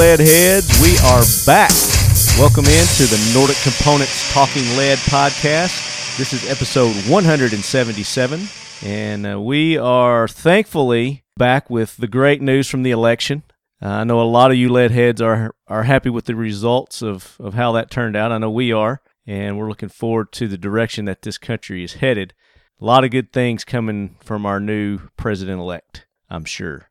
lead heads, we are back. Welcome into the Nordic Components Talking Lead podcast. This is episode 177, and uh, we are thankfully back with the great news from the election. Uh, I know a lot of you lead heads are are happy with the results of, of how that turned out. I know we are, and we're looking forward to the direction that this country is headed. A lot of good things coming from our new president elect, I'm sure.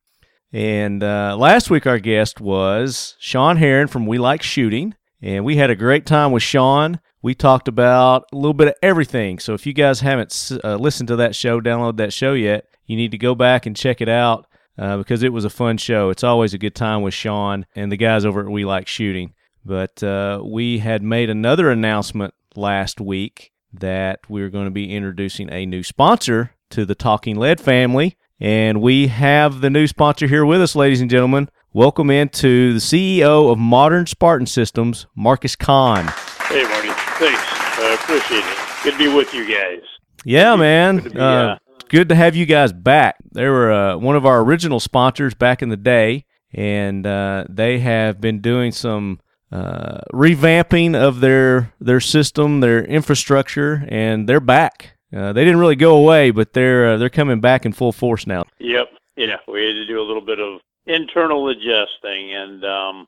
And uh, last week, our guest was Shawn Herrin from We Like Shooting. And we had a great time with Sean. We talked about a little bit of everything. So if you guys haven't uh, listened to that show, download that show yet, you need to go back and check it out uh, because it was a fun show. It's always a good time with Sean and the guys over at We Like Shooting. But uh, we had made another announcement last week that we are going to be introducing a new sponsor to the Talking Lead family. And we have the new sponsor here with us, ladies and gentlemen. Welcome into the CEO of Modern Spartan Systems, Marcus Kahn. Hey, Marty. Thanks. I appreciate it. Good to be with you guys. Yeah, man. Good to be, uh, uh, good to have you guys back. They were uh, one of our original sponsors back in the day, and uh, they have been doing some uh, revamping of their their system, their infrastructure, and they're back. Uh, they didn't really go away, but they're uh, they're coming back in full force now. Yep. Yeah, we had to do a little bit of internal adjusting and um,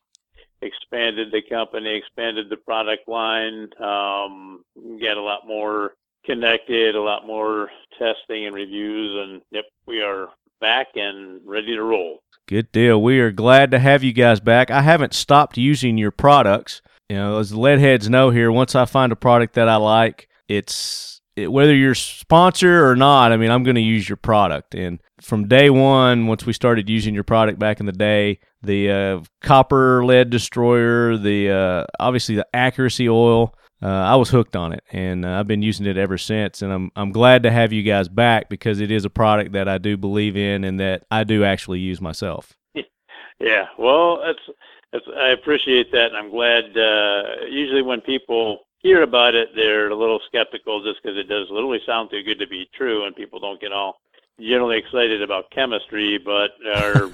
expanded the company, expanded the product line, um, get a lot more connected, a lot more testing and reviews, and yep, we are back and ready to roll. Good deal. We are glad to have you guys back. I haven't stopped using your products. You know, as the lead heads know here, once I find a product that I like, it's whether you're sponsor or not. I mean, I'm going to use your product. And from day one, once we started using your product back in the day, the uh, copper lead destroyer, the uh, obviously the accuracy oil, uh, I was hooked on it, and uh, I've been using it ever since. And I'm I'm glad to have you guys back because it is a product that I do believe in and that I do actually use myself. Yeah, well, that's, that's I appreciate that, and I'm glad. Uh, usually, when people hear about it, they're a little skeptical just because it does literally sound too good to be true, and people don't get all generally excited about chemistry. But our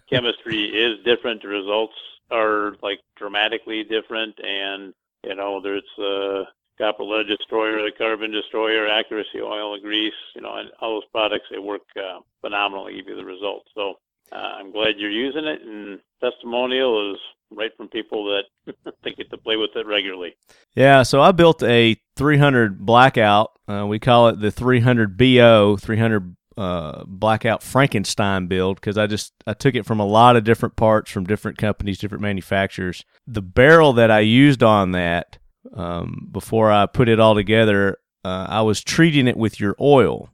chemistry is different. The results are like dramatically different, and you know, there's the copper lead destroyer, the carbon destroyer, accuracy oil, the grease. You know, and all those products they work uh, phenomenally, give you the results. So uh, I'm glad you're using it, and testimonial is right from people that they get to play with it regularly. Yeah, so I built a 300 blackout. Uh, we call it the 300 BO, 300 uh, blackout Frankenstein build because I just I took it from a lot of different parts from different companies, different manufacturers. The barrel that I used on that um, before I put it all together, uh, I was treating it with your oil.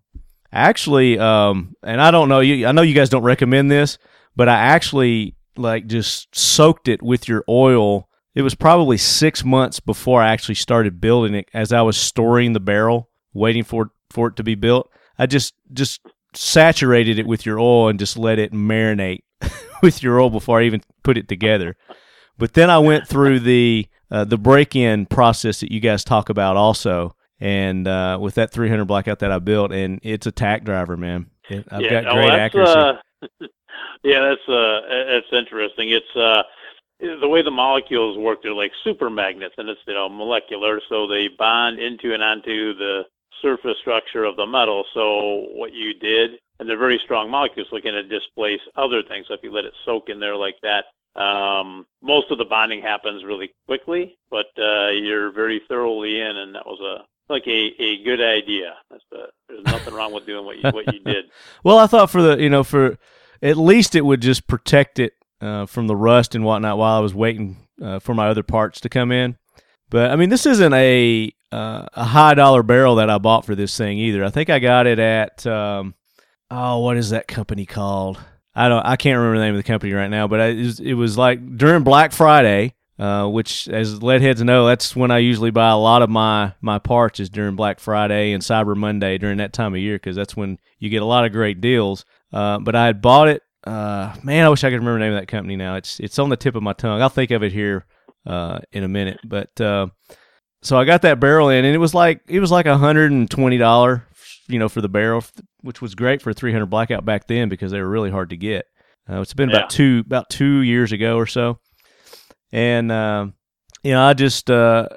Actually, um, and I don't know you. I know you guys don't recommend this, but I actually like just soaked it with your oil. It was probably six months before I actually started building it. As I was storing the barrel, waiting for for it to be built, I just just saturated it with your oil and just let it marinate with your oil before I even put it together. But then I went through the uh, the break in process that you guys talk about also, and uh, with that 300 blackout that I built, and it's a tack driver, man. It, I've yeah, got oh, great accuracy. Uh, yeah, that's uh, that's interesting. It's uh, the way the molecules work. They're like super magnets, and it's you know molecular, so they bond into and onto the surface structure of the metal. So what you did, and they're very strong molecules, so can displace other things. So if you let it soak in there like that, um, most of the bonding happens really quickly, but uh, you're very thoroughly in, and that was a like a, a good idea. That's the, there's nothing wrong with doing what you what you did. Well, I thought for the you know for at least it would just protect it uh, from the rust and whatnot while I was waiting uh, for my other parts to come in. But I mean, this isn't a uh, a high dollar barrel that I bought for this thing either. I think I got it at um, oh, what is that company called? I don't. I can't remember the name of the company right now. But I, it, was, it was like during Black Friday, uh, which as leadheads know, that's when I usually buy a lot of my my parts is during Black Friday and Cyber Monday during that time of year because that's when you get a lot of great deals. Uh, but I had bought it. Uh, man, I wish I could remember the name of that company now. It's it's on the tip of my tongue. I'll think of it here uh, in a minute. But uh, so I got that barrel in, and it was like it was like a hundred and twenty dollar, you know, for the barrel, which was great for a three hundred blackout back then because they were really hard to get. Uh, it's been Yeah. about two about two years ago or so. and you know, I just uh,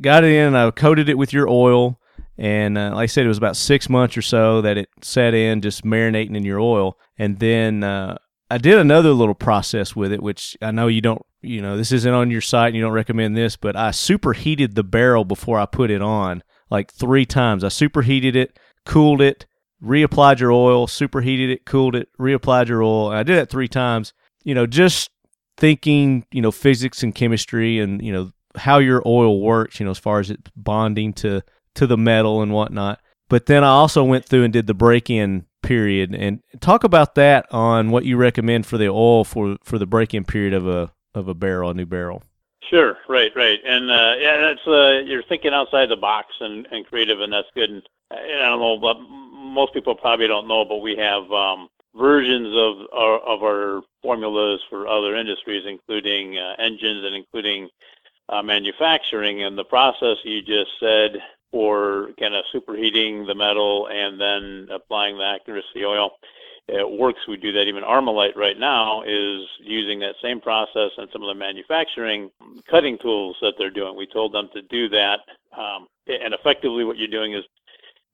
got it in. I coated it with your oil, and uh, like I said, it was about six months or so that it set in, just marinating in your oil, and then uh, I did another little process with it, which I know you don't. You know, this isn't on your site, and you don't recommend this, but I superheated the barrel before I put it on, like three times. I superheated it, cooled it, reapplied your oil, superheated it, cooled it, reapplied your oil. And I did that three times. You know, just thinking, you know, physics and chemistry and, you know, how your oil works, you know, as far as it bonding to to the metal and whatnot. But then I also went through and did the break in period and talk about that on what you recommend for the oil for for the break in period of a of a barrel, a new barrel. Sure, right, right, and uh, yeah, that's uh, you're thinking outside the box and, and creative, and that's good. And I don't know, but most people probably don't know, but we have um, versions of our, of our formulas for other industries, including uh, engines and including uh, manufacturing. And the process you just said for kind of superheating the metal and then applying the accuracy oil it works. We do that. Even Armalite right now is using that same process and some of the manufacturing cutting tools that they're doing. We told them to do that. Um, and effectively, what you're doing is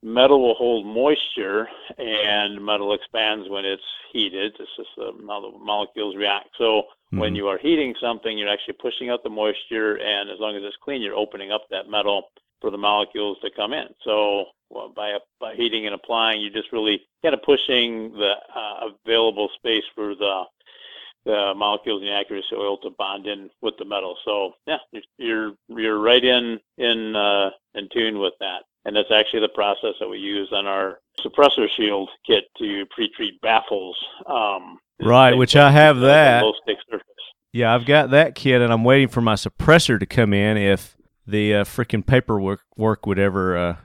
metal will hold moisture and metal expands when it's heated. It's just uh, how the molecules react. So mm-hmm. when you are heating something, you're actually pushing out the moisture, and as long as it's clean, you're opening up that metal for the molecules to come in. So well, by by heating and applying, you're just really kind of pushing the uh, available space for the the molecules in the accuracy oil to bond in with the metal. So yeah, you're you're right in in uh, in tune with that, and that's actually the process that we use on our suppressor shield kit to pre-treat baffles. Um, right, which I have that. Low stick surface. Yeah, I've got that kit, and I'm waiting for my suppressor to come in. If the uh, freaking paperwork work would ever uh,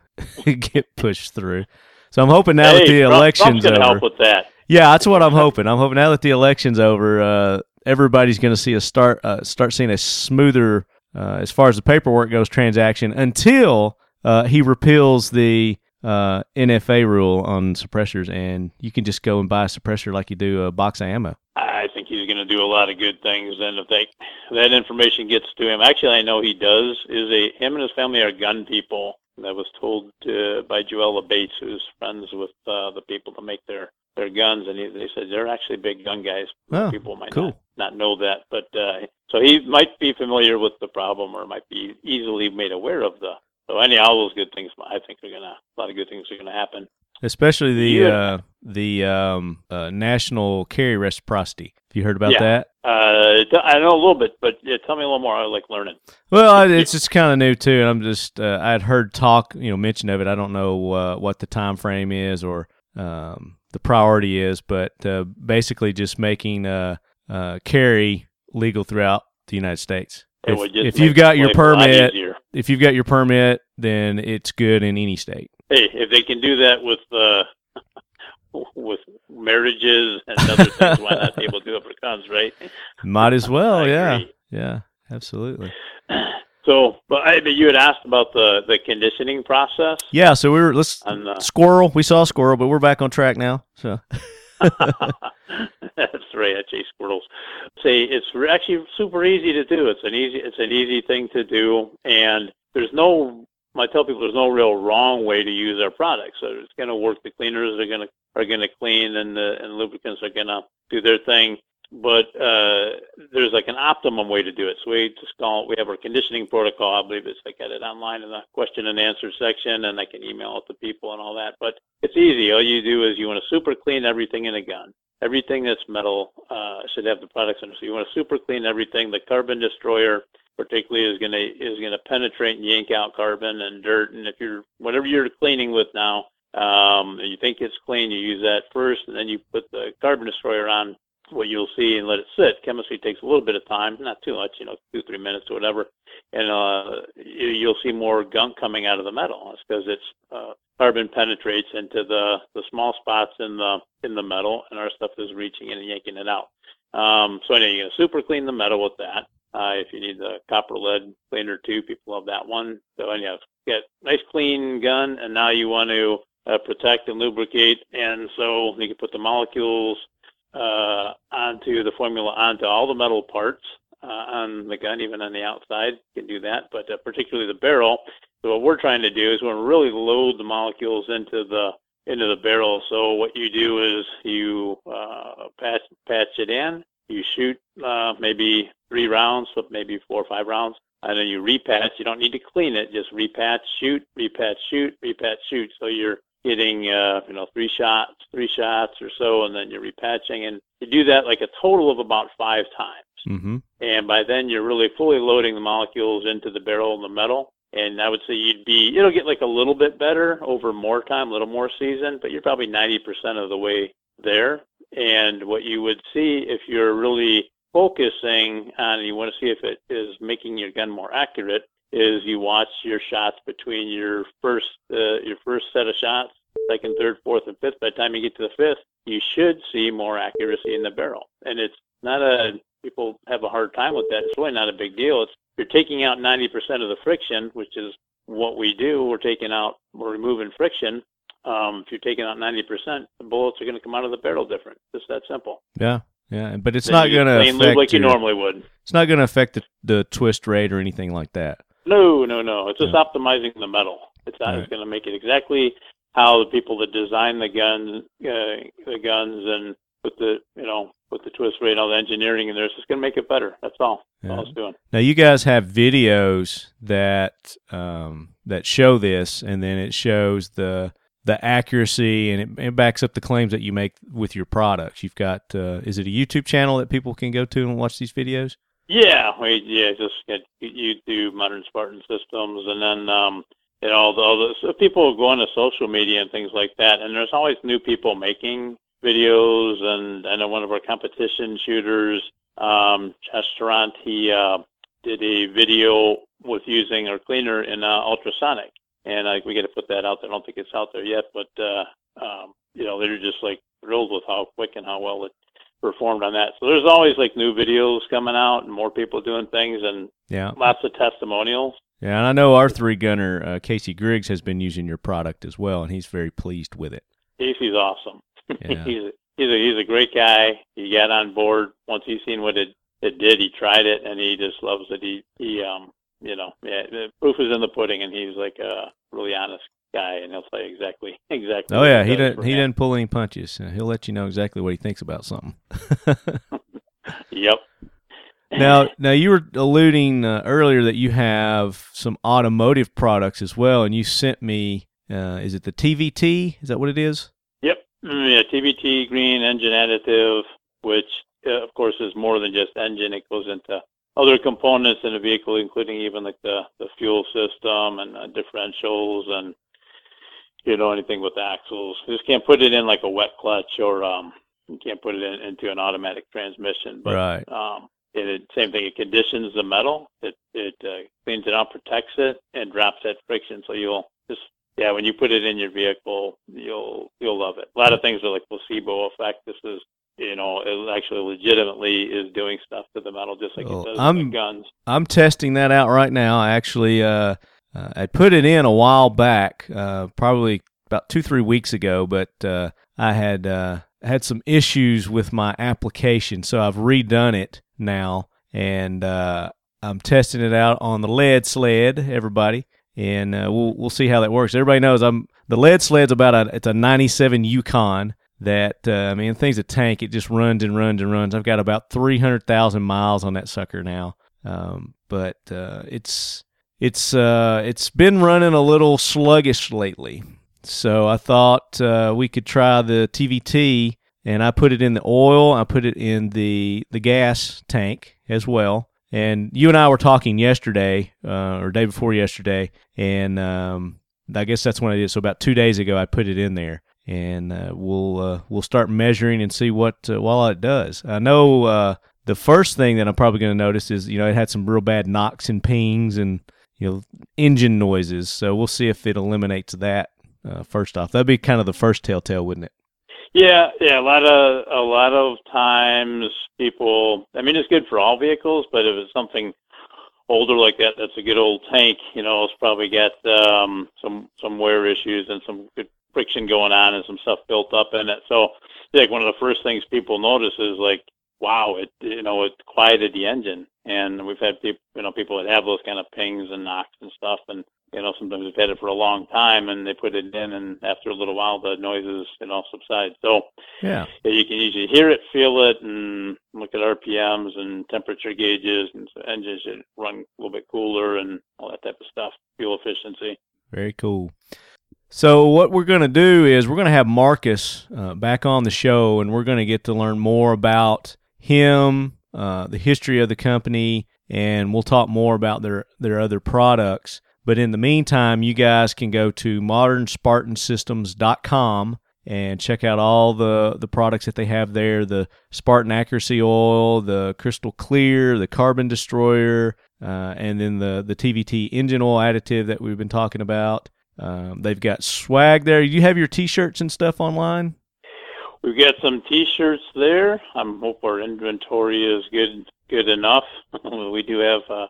get pushed through. So I'm hoping now hey, that the Trump, election's over. help with that. Yeah, that's what I'm hoping. I'm hoping now that the election's over, uh, everybody's going to see a start uh, start seeing a smoother, uh, as far as the paperwork goes, transaction until uh, he repeals the uh, NFA rule on suppressors, and you can just go and buy a suppressor like you do a box of ammo. I think he's going to do a lot of good things, and if they, that information gets to him, actually, I know he does. Is a him and his family are gun people, that was told uh, by Joella Bates, who's friends with uh, the people that make their their guns, and he, they said they're actually big gun guys. Oh, people might cool. not, not know that, but uh, so he might be familiar with the problem, or might be easily made aware of the. So any all those good things, I think are gonna a lot of good things are gonna happen. Especially the yeah. uh, the um, uh, national carry reciprocity. Have you heard about yeah. that? Uh, I know a little bit, but yeah, tell me a little more. I like learning. Well, it's just kind of new too, and I'm just uh, I'd heard talk, you know, mention of it. I don't know uh, what the time frame is or um, the priority is, but uh, basically just making uh, uh, carry legal throughout the United States. If, if you've got your permit, if you've got your permit, then it's good in any state. Hey, if they can do that with uh, with marriages and other things, why not be able to do it for guns, right? Might as well, yeah, yeah, absolutely. So, but I, you had asked about the the conditioning process. Yeah, so we were let's the, squirrel. We saw squirrel, but we're back on track now. So. That's right. I chase squirrels. Say it's actually super easy to do. It's an easy it's an easy thing to do, and there's no I tell people there's no real wrong way to use our product. So it's going to work. The cleaners are going to are going to clean, and the and lubricants are going to do their thing. But uh, there's like an optimum way to do it. So we just call we have our conditioning protocol. I believe it's I got it online in the question and answer section, and I can email it to people and all that. But it's easy. All you do is you want to super clean everything in a gun. Everything that's metal uh, should have the products in it. So you want to super clean everything. The carbon destroyer particularly is going to is going to penetrate and yank out carbon and dirt. And if you're whatever you're cleaning with now, um, and you think it's clean, you use that first, and then you put the carbon destroyer on. What you'll see and let it sit. Chemistry takes a little bit of time, not too much, you know, two three minutes or whatever, and uh, you'll see more gunk coming out of the metal. It's because it's uh, carbon penetrates into the the small spots in the in the metal, and our stuff is reaching in and yanking it out. Um, so anyway, you're gonna super clean the metal with that. Uh, if you need the copper lead cleaner too, people love that one. So anyhow, get nice clean gun, and now you want to uh, protect and lubricate, and so you can put the molecules uh, onto the formula onto all the metal parts, uh, on the gun, even on the outside, you can do that. But uh, particularly the barrel. So what we're trying to do is we want to really load the molecules into the into the barrel. So what you do is you uh, patch patch it in. You shoot uh, maybe three rounds, so maybe four or five rounds, and then you repatch. You don't need to clean it. Just repatch, shoot, repatch, shoot, repatch, shoot. So you're getting uh, you know three shots, three shots or so, and then you're repatching, and you do that like a total of about five times. Mm-hmm. And by then you're really fully loading the molecules into the barrel and the metal. And I would say you'd be it'll get like a little bit better over more time, a little more season, but you're probably 90% of the way there. And what you would see if you're really focusing on you want to see if it is making your gun more accurate is you watch your shots between your first uh, your first set of shots, second, third, fourth, and fifth. By the time you get to the fifth, you should see more accuracy in the barrel. And it's not a people have a hard time with that. It's really not a big deal. It's you're taking out 90% of the friction, which is what we do. We're taking out, we're removing friction. Um, if you're taking out 90%, the bullets are going to come out of the barrel different. Just that simple. Yeah, yeah, but it's Then not going to affect like you normally would. It's not going to affect the, the twist rate or anything like that. No, no, no. It's just Yeah. optimizing the metal. It's not. Right. It's going to make it exactly how the people that design the guns, uh, the guns, and with the you know with the twist rate, and all the engineering in there, it's just going to make it better. That's all. That's all it's doing. Now you guys have videos that um, that show this, and then it shows the the accuracy, and it, it backs up the claims that you make with your products. You've got uh, is it a YouTube channel that people can go to and watch these videos? Yeah, we yeah just get you do modern Spartan systems, and then um, you know all the, all the so people go on onto social media and things like that, and there's always new people making videos. And know one of our competition shooters, um, Tarrant, he uh, did a video with using our cleaner in uh, ultrasonic, and like we got to put that out there. I don't think it's out there yet, but uh, um, you know they're just like thrilled with how quick and how well it performed on that. So there's always like new videos coming out and more people doing things and Yeah, lots of testimonials. yeah, and I know our three gunner uh, Casey Griggs has been using your product as well, and he's very pleased with it. Casey's awesome. Yeah. he's a, he's a he's a great guy. He got on board once he seen what it it did. He tried it and he just loves it. He he um you know yeah the proof is in the pudding and he's like a really honest guy and he'll you exactly exactly. Oh yeah, he does doesn't he him. doesn't pull any punches. He'll let you know exactly what he thinks about something. Yep. now, now you were alluding uh, earlier that you have some automotive products as well, and you sent me. Uh, is it the TVT? Is that what it is? Yep. Mm, Yeah, TVT green engine additive, which uh, of course is more than just engine. It goes into other components in the vehicle, including even like the the fuel system and uh, differentials and you know anything with axles. You just can't put it in like a wet clutch or um you can't put it in, into an automatic transmission. But right. um, it, it same thing. It conditions the metal. It it uh, cleans it out, protects it, and drops that friction. So you'll just yeah, when you put it in your vehicle, you'll you'll love it. A lot of things are like placebo effect. This is you know it actually legitimately is doing stuff to the metal, just like Well, it does I'm- guns. I'm testing that out right now. I actually uh, uh, I put it in a while back, uh, probably about two three weeks ago, but uh, I had uh, had some issues with my application, so I've redone it now, and uh, I'm testing it out on the lead sled. Everybody. And uh, we'll we'll see how that works. Everybody knows I'm the lead sled's about a it's a '97 Yukon that uh, I mean, thing's a tank. It just runs and runs and runs. I've got about 300,000 miles on that sucker now. Um, but uh, it's it's uh, it's been running a little sluggish lately. So I thought uh, we could try the TVT, and I put it in the oil. I put it in the the gas tank as well. And you and I were talking yesterday, uh, or day before yesterday, and um, I guess that's when I did. So about two days ago, I put it in there, and uh, we'll uh, we'll start measuring and see what uh, well it does. I know uh, the first thing that I'm probably going to notice is you know it had some real bad knocks and pings and you know engine noises. So we'll see if it eliminates that uh, first off. That'd be kind of the first telltale, wouldn't it? Yeah, yeah. A lot of a lot of times people. I mean, it's good for all vehicles, but if it's something older like that, that's a good old tank. You know, it's probably got um, some some wear issues and some good friction going on and some stuff built up in it. So, like one of the first things people notice is like, wow, it you know it quieted the engine, and we've had people, you know, people that have those kind of pings and knocks and stuff, and you know, sometimes we've had it for a long time, and they put it in, and after a little while, the noises you know subside. So yeah, you can usually hear it, feel it, and look at RPMs and temperature gauges, and engines should run a little bit cooler and all that type of stuff. Fuel efficiency. Very cool. So what we're going to do is we're going to have Marcus uh, back on the show, and we're going to get to learn more about him, uh, the history of the company, and we'll talk more about their their other products. But in the meantime, you guys can go to modernspartansystems.com and check out all the, the products that they have there the Spartan Accuracy Oil, the Crystal Clear, the Carbon Destroyer, uh, and then the, the TVT engine oil additive that we've been talking about. Um, they've got swag there. You have your t shirts and stuff online? We've got some T-shirts there. I'm hope our inventory is good good enough. we do have uh,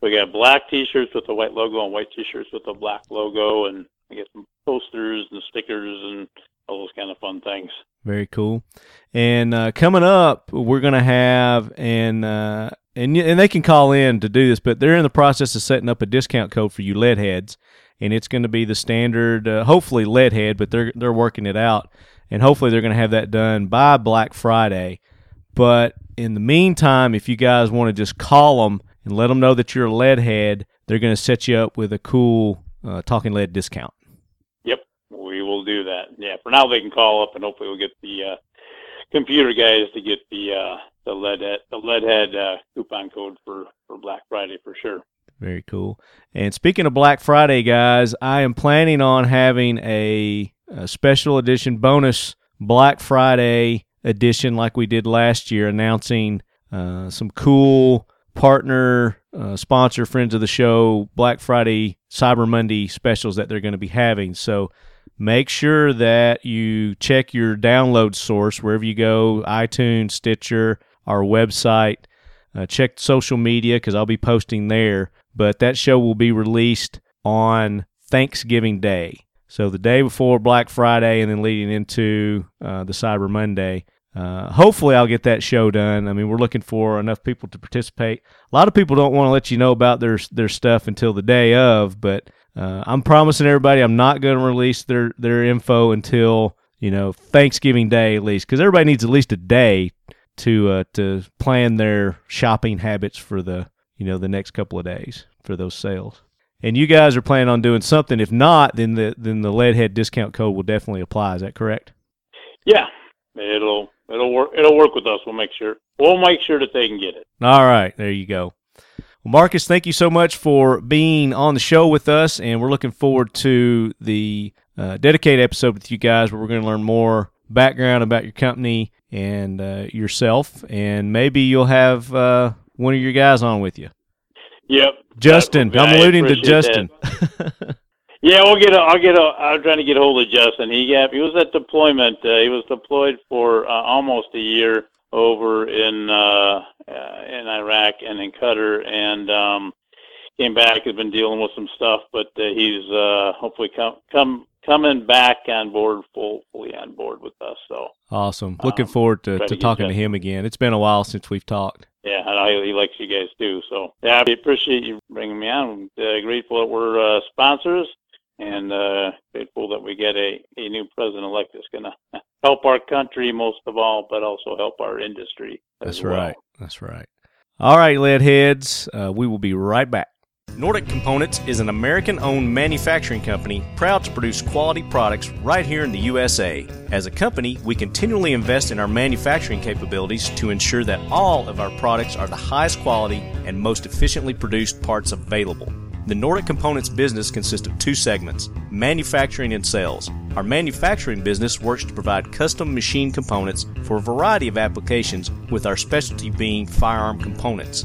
we got black T-shirts with a white logo and white T-shirts with a black logo, and we get some posters and stickers and all those kind of fun things. Very cool. And uh, coming up, we're going to have and uh, and and they can call in to do this, but they're in the process of setting up a discount code for you lead heads, and it's going to be the standard, uh, hopefully lead head, but they're they're working it out and hopefully they're going to have that done by Black Friday. But in the meantime, if you guys want to just call them and let them know that you're a lead head, they're going to set you up with a cool uh, talking lead discount. Yep, we will do that. Yeah, for now they can call up and hopefully we'll get the uh, computer guys to get the uh, the lead head, the lead head uh, coupon code for for Black Friday for sure. Very cool. And speaking of Black Friday, guys, I am planning on having a a special edition bonus Black Friday edition like we did last year, announcing uh, some cool partner, uh, sponsor, friends of the show Black Friday, Cyber Monday specials that they're going to be having. So make sure that you check your download source wherever you go iTunes, Stitcher, our website. Uh, check social media because I'll be posting there. But that show will be released on Thanksgiving Day. So the day before Black Friday and then leading into uh, the Cyber Monday. Uh, hopefully, I'll get that show done. I mean, we're looking for enough people to participate. A lot of people don't want to let you know about their their stuff until the day of, but uh, I'm promising everybody I'm not going to release their their info until you know Thanksgiving Day at least, because everybody needs at least a day to uh, to plan their shopping habits for the you know the next couple of days for those sales and you guys are planning on doing something. If not, then the then the leadhead discount code will definitely apply. Is that correct? Yeah, it'll it'll work. It'll work with us. We'll make sure. We'll make sure that they can get it. All right, there you go. Well, Marcus, thank you so much for being on the show with us, and we're looking forward to the uh, dedicated episode with you guys, where we're going to learn more background about your company and uh, yourself, and maybe you'll have uh, one of your guys on with you. Yep. Justin. I'm alluding to Justin. yeah, we'll get. A, I'll get. A, I'm trying to get a hold of Justin. He got. He was at deployment. Uh, he was deployed for uh, almost a year over in uh, uh, in Iraq and in Qatar, and um, came back. Has been dealing with some stuff, but uh, he's uh, hopefully come come coming back on board full fully on board with us. So awesome. Looking um, forward to, to, to talking to him again. It's been a while since we've talked. Yeah, and I, he likes you guys too. So yeah, I appreciate you bringing me on. I'm uh, grateful that we're uh, sponsors and uh, grateful that we get a, a new president elect that's going to help our country most of all, but also help our industry. That's well. right. That's right. All right, lead heads. Uh, we will be right back. Nordic Components is an American owned manufacturing company proud to produce quality products right here in the USA. As a company, we continually invest in our manufacturing capabilities to ensure that all of our products are the highest quality and most efficiently produced parts available. The Nordic Components business consists of two segments manufacturing and sales. Our manufacturing business works to provide custom machine components for a variety of applications, with our specialty being firearm components.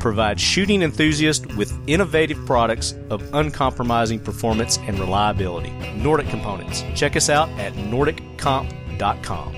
provides shooting enthusiasts with innovative products of uncompromising performance and reliability. Nordic Components. Check us out at nordiccomp.com.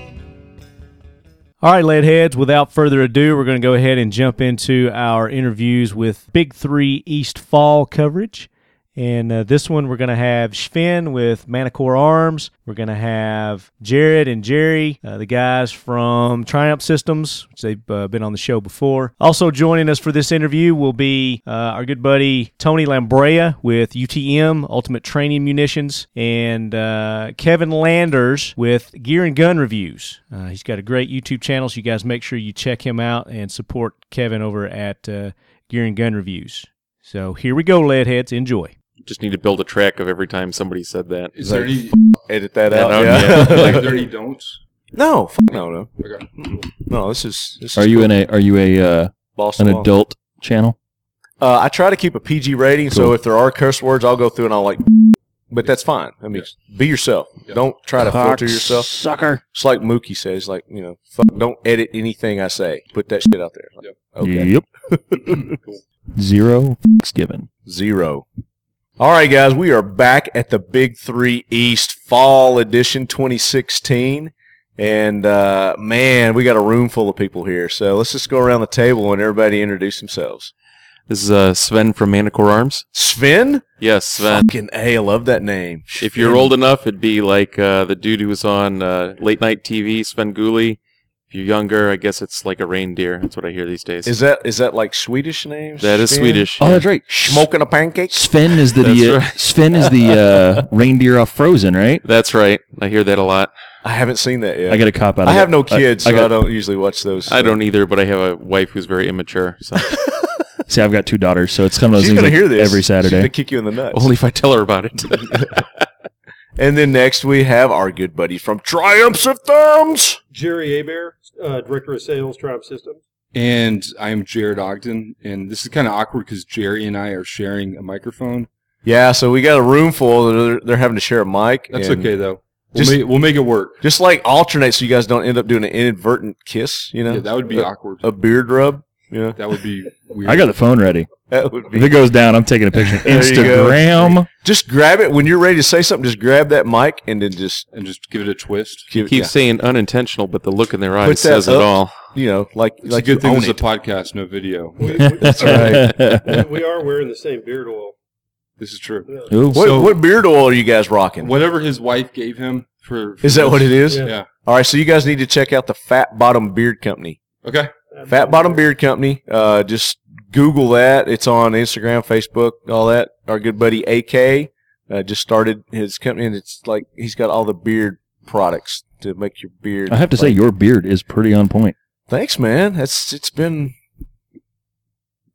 All right, leadheads, without further ado, we're going to go ahead and jump into our interviews with Big Three East Fall coverage. And uh, this one, we're going to have Sven with Manticore Arms. We're going to have Jared and Jerry, uh, the guys from Triumph Systems, which they've uh, been on the show before. Also joining us for this interview will be uh, our good buddy Tony Lambraia with UTM, Ultimate Training Munitions, and uh, Kevin Landers with Gear and Gun Reviews. Uh, he's got a great YouTube channel, so you guys make sure you check him out and support Kevin over at Gear and Gun Reviews. So here we go, leadheads. Enjoy just need to build a track of every time somebody said that. Is there any edit that Yeah, out? no, Yeah. yeah. like, are there any don'ts? no, f- no, no, Okay. no. This is this Are is you cool. in a Are you a uh, Boston an Law. adult channel? Uh, I try to keep a PG rating, so Cool. if there are curse words, I'll go through and I'll like. But that's fine. I mean, be yourself. Yeah. Don't try to filter yourself. sucker. It's like Mookie says, like you know, fuck, don't edit anything I say. Put that shit out there. Yep. Okay. Yep. Zero fucks given. Zero. All right, guys, we are back at the Big Three East Fall Edition 2016. And uh, man, we got a room full of people here. So let's just go around the table and everybody introduce themselves. This is uh, Sven from Manticore Arms. Sven? Yes, Sven. Fucking A, I love that name. If you're old enough, it'd be like uh, the dude who was on uh, late night TV, Svengoolie. If you're younger, I guess it's like a reindeer. That's what I hear these days. Is that is that like Swedish names? that is Sven? Swedish. Oh, that's right. Smoking a pancake? Sven is the, That's uh, right. Sven is the uh, reindeer off Frozen, right? That's right. I hear that a lot. I haven't seen that yet. I got a cop out. I have it. no kids, I, so I I, don't usually watch those. I don't either, but I have a wife who's very immature. So see. I've got two daughters, so it's kind of those She's things gonna like hear this every Saturday. She's gonna kick you in the nuts. only if I tell her about it. And then next we have our good buddy from Triumph Systems. Jerry Abear, uh, Director of Sales, Triumph Systems. And I'm Jared Ogden, and this is kind of awkward because Jerry and I are sharing a microphone. Yeah, so we got a room full. They're, they're having to share a mic. That's okay though. We'll Just- make, we'll make it work. Just like alternate, so you guys don't end up doing an inadvertent kiss. You know, Yeah, that would be a, awkward. a beard rub. You know, That would be weird. I got the phone ready. that would be. If it goes down, I'm taking a picture. There you go. Instagram. Just grab it when you're ready to say something. Just grab that mic and then just and just give it a twist. give Keep yeah, saying unintentional, but the look in their eyes Put that says it all. you know, like It's like a good you thing own this is a podcast, no video. We, we, That's right. we are wearing the same beard oil. This is true. Ooh. What, So- what beard oil are you guys rocking? Whatever his wife gave him for. for Is that this- what it is? Yeah. Yeah. All right, so you guys need to check out the Fat Bottom Beard Company. Okay. Fat Bottom Beard Company. Uh, just Google that. It's on Instagram, Facebook, all that. Our good buddy AK uh, just started his company, and it's like he's got all the beard products to make your beard. I have to say, your beard is pretty on point. thanks, man. That's it's been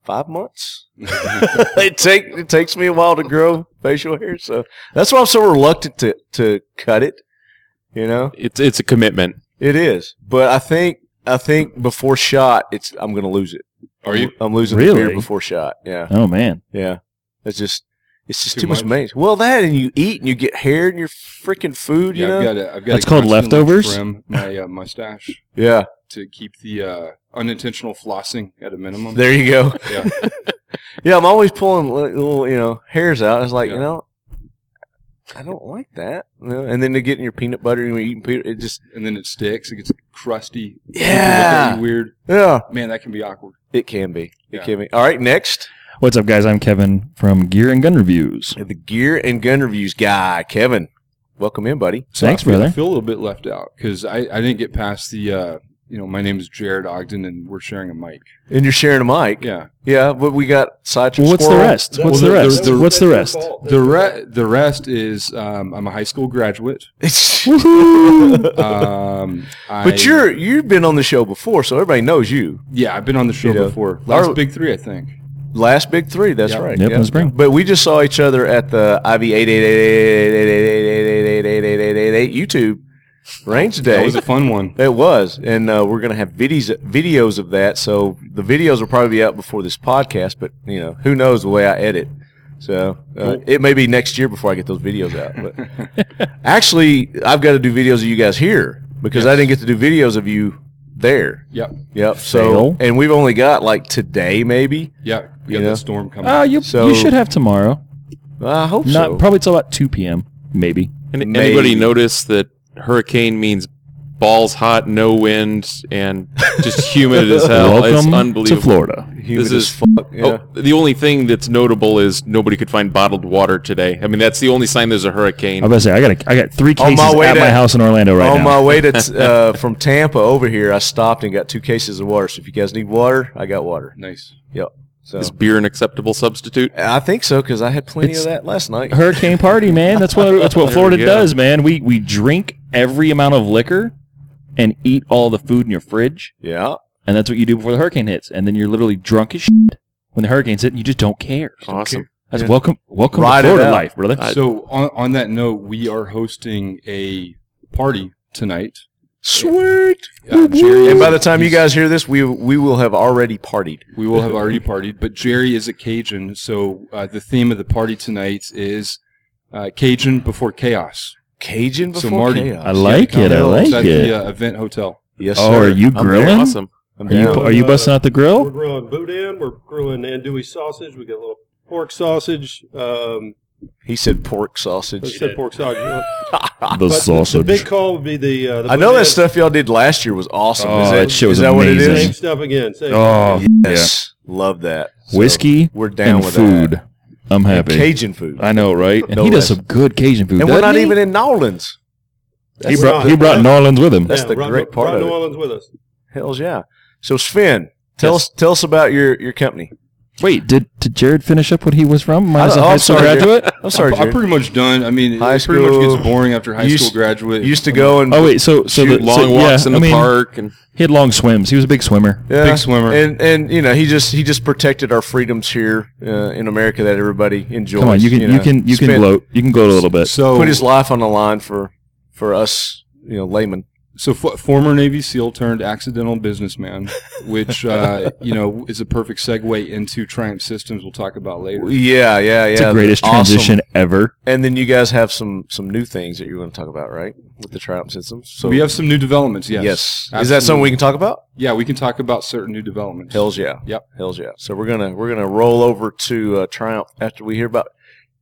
five months. it take it takes me a while to grow facial hair, so that's why I'm so reluctant to to cut it. You know, It's it's a commitment. it is, but I think I think before shot, it's I'm gonna lose it. Are you? I'm losing the Really? before shot. Yeah, Oh man, yeah. It's just it's just Too too, much much? maintenance. Well, that and you eat and you get hair in your freaking food. You Yeah, I've got to. I've got That's to called leftovers? Trim my uh, mustache yeah. to keep the uh, unintentional flossing at a minimum. There you go. Yeah. Yeah, I'm always pulling little you know hairs out. It's like Yeah. you know. I don't like that, and then to get in your peanut butter and you're eating peanut, it just and then it sticks. It gets crusty. People look at yeah, weird. yeah. Man, that can be awkward. It can be, it Yeah. can be. All right, next, what's up, guys? I'm Kevin from Gear and Gun Reviews. the gear and gun reviews guy, Kevin. Welcome in, buddy. So Thanks, I feel, brother. I feel a little bit left out because I, I didn't get past the, uh, you know, my name is Jared Ogden and we're sharing a mic. And you're sharing a mic. Yeah. Yeah, but we got sidetracked. Well, what's the rest? What's was- the the- rest? the- What's the rest? The re- the rest is um, I'm a high school graduate. Um, I, but you're you've been on the show before, so everybody knows you. yeah, I've been on the show You know, before. Last our- big three, I think. Last big three, that's Yep. right. Yep, yeah. in spring. But we just saw each other at the IV eight eight eight eight eight eight eight eight eight eight eight eight eight eight YouTube range That day. was a fun one. It was, and uh, we're gonna have videos videos of that. So the videos will probably be out before this podcast. But you know, who knows the way I edit? So uh, it may be next year before I get those videos out. But actually, I've got to do videos of you guys here because I didn't get to do videos of you there. Yep. Yep. So, Fail. and we've only got like today, maybe. Yeah, we got Yeah. that storm coming. Ah, you So- you should have tomorrow. I hope Not so. probably till about two p.m. Maybe. And Maybe. anybody notice that hurricane means balls hot, no wind, and just humid as hell? it's Welcome unbelievable. to Florida. Humid this is- fuck. Yeah. Oh, the only thing that's notable is nobody could find bottled water today. I mean, that's the only sign there's a hurricane. I was about to say I got a, I got three On cases my way at to- my house in Orlando right On now. On my way to uh, from Tampa over here, I stopped and got two cases of water. So if you guys need water, I got water. nice. Yep. So Is beer an acceptable substitute? I think so because I had plenty It's- of that last night. Hurricane party, man. That's what that's what Florida does, man. We we drink every amount of liquor and eat all the food in your fridge, Yeah. and that's what you do before the hurricane hits. And then you're literally drunk as shit when the hurricane's and You just don't care. Awesome. That's Yeah. welcome welcome Ride to Florida life, brother. So on on that note, we are hosting a party tonight. Sweet. Uh, Jerry, And by the time you guys hear this, we we will have already partied. we will have already partied. But Jerry is a Cajun, so uh, the theme of the party tonight is uh, Cajun before chaos. Cajun So before Marty- chaos. I like it. I like It's at it. the uh, Event Hotel. Yes, Oh, sir. are you I'm grilling? Awesome. I'm Are you down. are you busting out the grill? We're grill? grilling boudin. We're grilling andouille sausage. We got a little pork sausage. Um, He said pork sausage. He said pork sausage. The But sausage. The big call would be the. Uh, the I know that stuff y'all did last year was awesome. Oh, is that shit was is that what it amazing. Same stuff again. Same Oh, Yes. Love that. So, whiskey we're down and with food. that. I'm And happy. Cajun food. I know, right? And No he does less. some good Cajun food. and we're doesn't not he? even in New Orleans. He That's brought right. he brought New Orleans with him. That's the brought- great part brought of New it. Orleans with us. Hell's yeah. So Sven, tell Yes. us tell us about your your company. Wait, did did Jared finish up what he was from? Minus I- a oh, high I'm school sorry, graduate. I'm sorry, I'm Jared. pretty much done. I mean, High it pretty much school- gets boring after high used- school graduate. Used to go and Oh wait, so so Shoot the, long so, walks yeah, in the I mean, park and He had long swims. He was a big swimmer. Yeah. Big swimmer. and and you know he just he just protected our freedoms here uh, in America that everybody enjoys. Come on, you can you, know. can you can Spent- gloat. You can gloat a little bit. so put his life on the line for for us, you know, laymen. So f- former Navy SEAL turned accidental businessman, which uh, you know is a perfect segue into Triumph Systems. We'll talk about later. Yeah, yeah, yeah. It's the greatest Awesome. transition ever. And then you guys have some some new things that you're going to talk about, right? With the Triumph systems. So we have some new developments. Yes. yes. Is that something we can talk about? Yeah, we can talk about certain new developments. Hell's yeah. Yep. Hell's yeah. So we're gonna we're gonna roll over to uh, Triumph after we hear about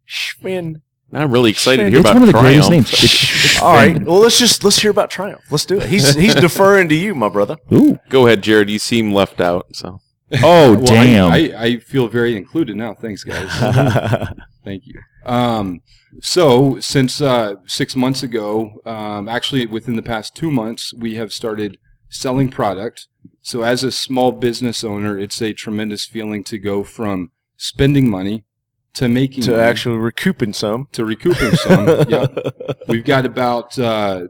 Sven. I'm really excited to hear It's about one of the Triumph. greatest names. It's- it's All right. Well, let's just let's hear about Triumph. Let's do it. He's he's deferring to you, my brother. Ooh. Go ahead, Jared. You seem left out. So Oh Well, I- damn. I, I feel very included now. Thanks, guys. Thank you. Um, so, since uh, six months ago, um, actually within the past two months, we have started selling product. So, as a small business owner, it's a tremendous feeling to go from spending money to making to money, actually recouping some. to recouping some. yeah. We've got about uh,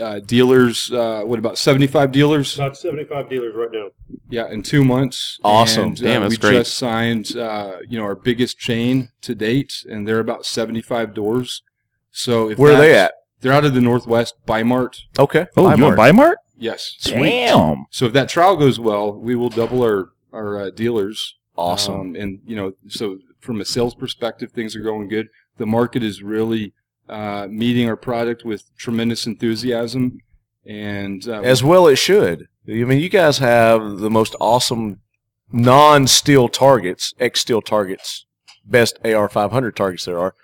uh, dealers. Uh, what about seventy-five dealers? About 75 dealers right now. Yeah, in two months. Awesome. And, Damn, uh, that's we great. just signed, uh, you know, our biggest chain to date, and they're about seventy-five doors. So if Where are they at? They're out of the Northwest Bi-Mart. Okay. oh, you want Bi-Mart? Yes. Damn. So if that trial goes well, we will double our our uh, dealers. Awesome. Um, and you know, so from a sales perspective, things are going good. The market is really uh, meeting our product with tremendous enthusiasm, and uh, As well it should. I mean, you guys have the most awesome non-steel targets, X-Steel targets, best AR500 targets there are.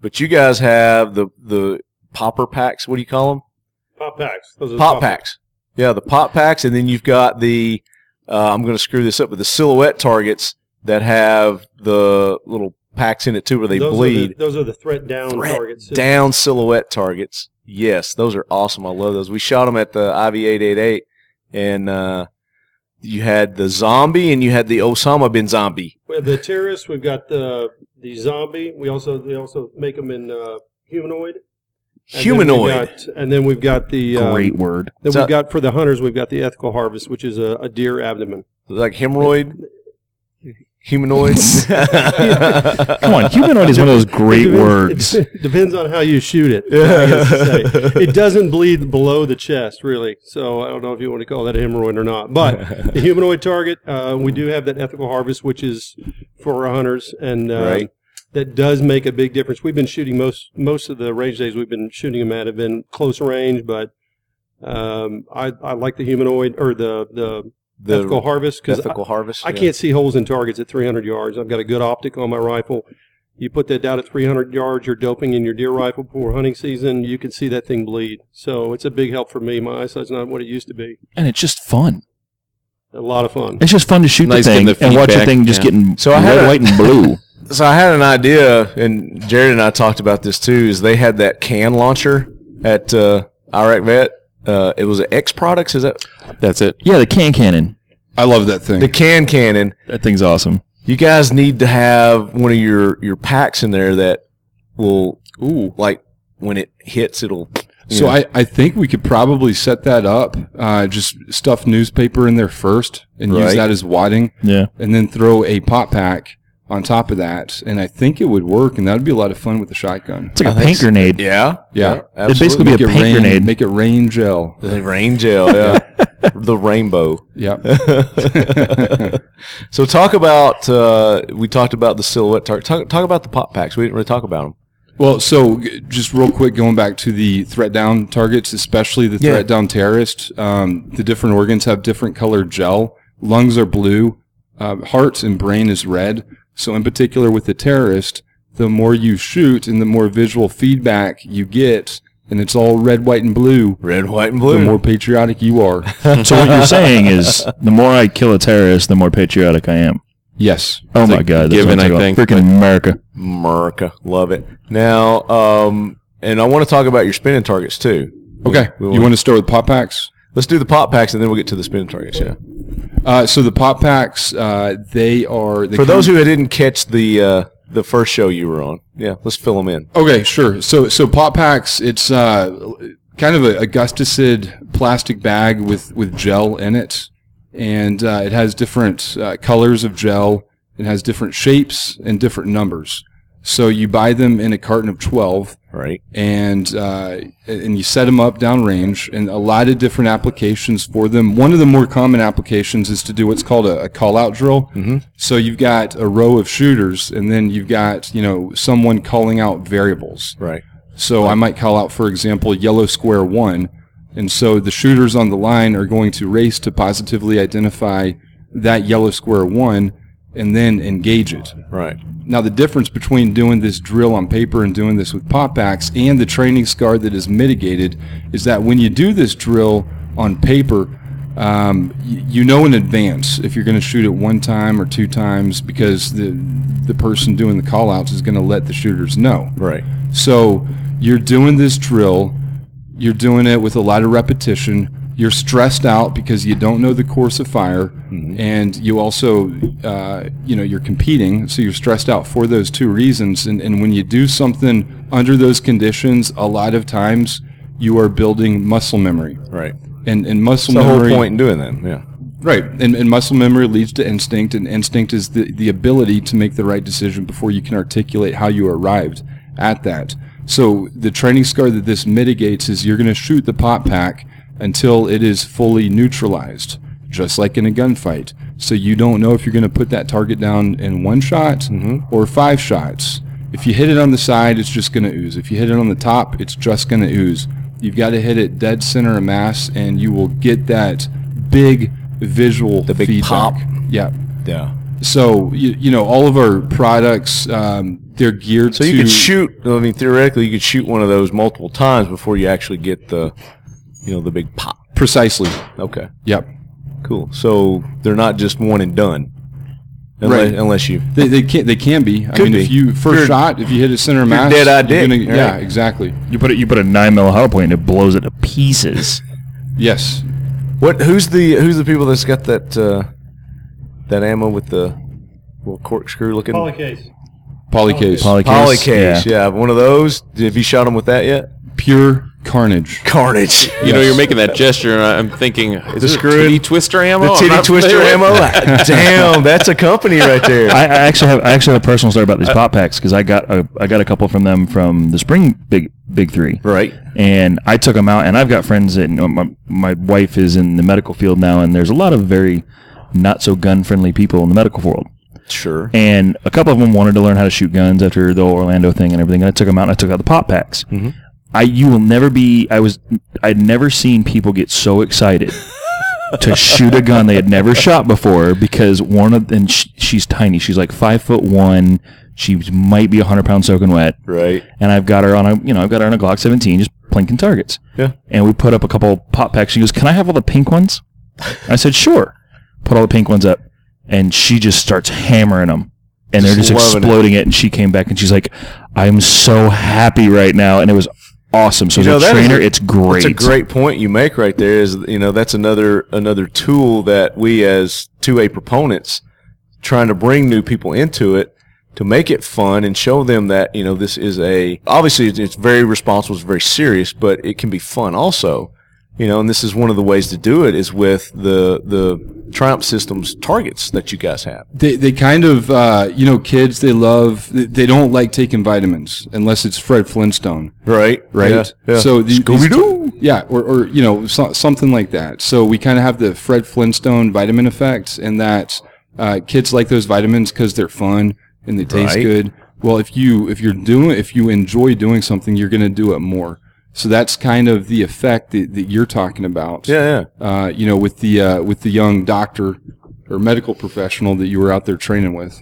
But you guys have the the popper packs. What do you call them? Pop packs. Those are the Pop packs. Yeah, the pop packs, and then you've got the. Uh, I'm going to screw this up, but the silhouette targets that have the little packs in it too, where they those Are bleed the, those are the threat down Threat targets. down silhouette targets. Yes, those are awesome. I love those. We shot them at the IV888, and uh, you had the zombie and you had the Osama bin Zombie. We have the terrorist. We've got the the zombie. We also they also make them in uh, humanoid. And then Humanoid. got- and then we've got the um, Great word. Then So- we've got for the hunters. We've got the ethical harvest, which is a, a deer abdomen. Like hemorrhoid, humanoid. Come on, humanoid is one of those great It depends- words. It depends on how you shoot it. I guess to say. It doesn't bleed below the chest, really. So I don't know if you want to call that a hemorrhoid or not. But the humanoid target, uh, we do have that ethical harvest, which is for our hunters, and uh, Right. that does make a big difference. We've been shooting most most of the range days we've been shooting them at have been close range, but Um, I, I like the humanoid or the the, The ethical harvest because ethical harvest. I yeah. can't see holes in targets at 300 yards. I've got a good optic on my rifle. You put that down at 300 yards, you're doping in your deer rifle before hunting season. You can see that thing bleed. So it's a big help for me. My eyesight's not what it used to be. And it's just fun. A lot of fun. It's just fun to shoot Nice the thing the and watch the thing just yeah. getting So I had red, a- white, and blue. So I had an idea, and Jared and I talked about this too. Is they had that can launcher at uh, Iraq Vet. Uh, it was an X Products. Is that That's it. yeah, the can cannon. I love that thing. the can cannon? That thing's awesome. You guys need to have one of your your packs in there that will Ooh. like when it hits, it'll. you So know. I, I think we could probably set that up. Uh, just stuff newspaper in there first and use Right. that as wadding, Yeah. and then throw a pop pack on top of that. And I think it would work, and that would be a lot of fun with the shotgun. It's like I a think paint grenade. yeah, Yeah. It'd basically be a it paint rain, grenade. Make it rain gel. the rain gel. Yeah, the rainbow. Yep. so talk about uh, we talked about the silhouette target. Talk, talk about the pop packs. We didn't really talk about them. Well, so just real quick, going back to the threat down targets, especially the Yeah. threat down terrorist, um, the different organs have different colored gel. Lungs are blue, uh, heart and brain is red. So in particular with the terrorist, the more you shoot and the more visual feedback you get, and it's all red, white, and blue, Red, white, and blue. the more patriotic you are. So what you're saying is, the more I kill a terrorist, the more patriotic I am. yes. Oh my god, that's given, I'm I talking think. Freaking America. America, love it. Now, um, and I want to talk about your spinning targets too. Okay. We You want to start with pop packs? Let's do the pop packs, and then we'll get to the spinning targets. Yeah. Uh, so the pop packs, uh, they are they For those who didn't catch the uh, the first show you were on, yeah, let's fill them in. Okay, sure. So so pop packs, it's uh, kind of a, a Gusticid plastic bag with with gel in it, and uh, it has different uh, colors of gel. It has different shapes and different numbers. So you buy them in a carton of twelve, Right. and uh, and you set them up downrange, and a lot of different applications for them. One of the more common applications is to do what's called a, a call out drill. Mm-hmm. So you've got a row of shooters, and then you've got you know someone calling out variables. Right. So I might call out, for example, yellow square one. And so the shooters on the line are going to race to positively identify that yellow square one and then engage it. Right. Now, the difference between doing this drill on paper and doing this with pop packs and the training scar that is mitigated is that when you do this drill on paper, um, you know in advance if you're going to shoot it one time or two times because the the person doing the call outs is going to let the shooters know. Right. So you're doing this drill, you're doing it with a lot of repetition. You're stressed out because you don't know the course of fire, and you also, uh, you know, you're competing, so you're stressed out for those two reasons. And, and when you do something under those conditions, a lot of times you are building muscle memory, Right. and and muscle That's the whole point in doing that. Yeah. Right, and, and muscle memory leads to instinct, and instinct is the, the ability to make the right decision before you can articulate how you arrived at that. So the training scar that this mitigates is you're going to shoot the pop pack until it is fully neutralized, just like in a gunfight. So you don't know if you're going to put that target down in one shot or five shots. If you hit it on the side, it's just going to ooze. If you hit it on the top, it's just going to ooze. You've got to hit it dead center of mass, and you will get that big visual The big feedback. pop. Yeah. Yeah. So you, you know all of our products, um, they're geared So you could shoot. I mean, theoretically, you could shoot one of those multiple times before you actually get the, you know, the big pop. precisely. Okay. Yep. Cool. So they're not just one and done. Unless, Right. unless you. They, they can they can be. I mean, be. if you first You're- shot, if you hit it center mass, dead-eyed you're dick, gonna- Yeah, right. exactly. You put it. You put a nine mil hard point and it blows it to pieces. Yes. What? Who's the Who's the people that's got that uh, that ammo with the little corkscrew looking Polycase. Polycase. Polycase. Poly case? Yeah. Yeah. one of those. Have you shot them with that yet? Pure carnage. Carnage. You know, you're making that gesture, and I'm thinking, is The it screw- titty twister ammo? The titty twister ammo. Ah, damn, that's a company right there. I, I actually have. I actually have a personal story about these uh, pop packs because I got a, I got a couple from them from the spring big big three. right. and I took them out. And I've got friends that you know, my my wife is in the medical field now, and there's a lot of very not so gun friendly people in the medical world. Sure. And a couple of them wanted to learn how to shoot guns after the Orlando thing and everything. And I took them out and I took out the pop packs. Mm-hmm. I you will never be. I was. I'd never seen people get so excited to shoot a gun they had never shot before because one of and sh- she's tiny. She's like five foot one. She might be hundred pounds soaking wet. Right. And I've got her on a you know I've got her on a Glock 17 just plinking targets. Yeah. And we put up a couple pop packs. She goes, "Can I have all the pink ones?" I said, "Sure." Put all the pink ones up, and she just starts hammering them, and they're Just just loving it. exploding it. And she came back and she's like, "I'm so happy right now," and it was awesome. So You know, as a trainer, a- it's great. That's a great point you make right there. Is you know that's another another tool that we as two A proponents trying to bring new people into it to make it fun and show them that you know this is a obviously it's, it's very responsible, it's very serious, but it can be fun also. You know, and this is one of the ways to do it is with the the Triumph Systems targets that you guys have. They, they kind of, uh, you know, kids, they love, they- don't like taking vitamins unless it's Fred Flintstone, Right. right? Yeah. yeah. So the, Scooby Doo. Yeah, or, or, you know, so, something like that. So we kind of have the Fred Flintstone vitamin effect and that uh, kids like those vitamins because they're fun and they taste Right. good. Well, if you, if you're doing, if you enjoy doing something, you're going to do it more. So that's kind of the effect that, that you're talking about. Yeah. Yeah. Uh, you know, with the, uh, with the young doctor or medical professional that you were out there training with.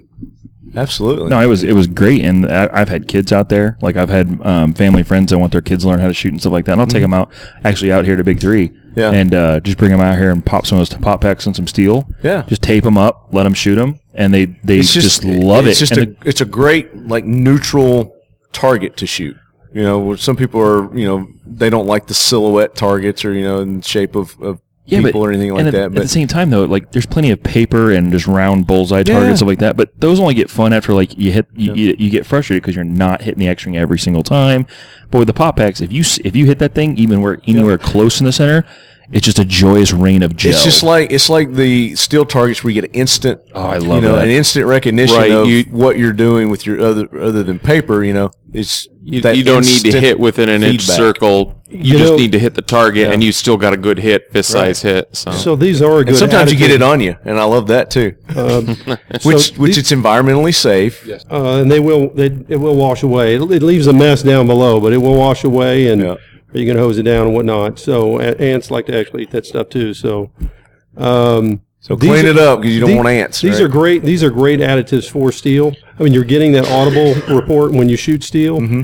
Absolutely. No, it was it was great, and I, I've had kids out there. Like I've had um, family friends that want their kids to learn how to shoot and stuff like that. And I'll take them out actually out here to Big Three, Mm-hmm. Yeah. and uh, just bring them out here and pop some of those pop packs and some steel. Yeah. just tape them up, let them shoot them, and they they it's just, love it's it. just And a it's a great like neutral target to shoot. You know, some people are you know they don't like the silhouette targets or you know in shape of, of yeah, people but, or anything like at, that. At But at the same time, though, like there's plenty of paper and just round bullseye targets Yeah. stuff like that. But those only get fun after like you hit you, you, you get frustrated because you're not hitting the X ring every single time. But with the pop packs, if you if you hit that thing even where anywhere close in the center, it's just a joyous rain of gel. it's just like it's like the steel targets where you get an instant. Oh, I you love know, that. an instant recognition Right, of you- what you're doing with your other other than paper. You know, it's You, that you don't need to hit within an inch circle. You, You just know- need to hit the target, and you still got a good hit, fist size hit. So, So these are a good. And sometimes you get it on you, and I love that too. Um, Which so which these- it's environmentally safe. uh, and they will they, it will wash away. It, it leaves a mess down below, but it will wash away, and Yeah. You can hose it down and whatnot. So a- ants like to actually eat that stuff too. So. Um, So These clean are- it up because you don't the- want ants. These right? are great. These are great additives for steel. I mean, you're getting that audible report when you shoot steel. Mm-hmm.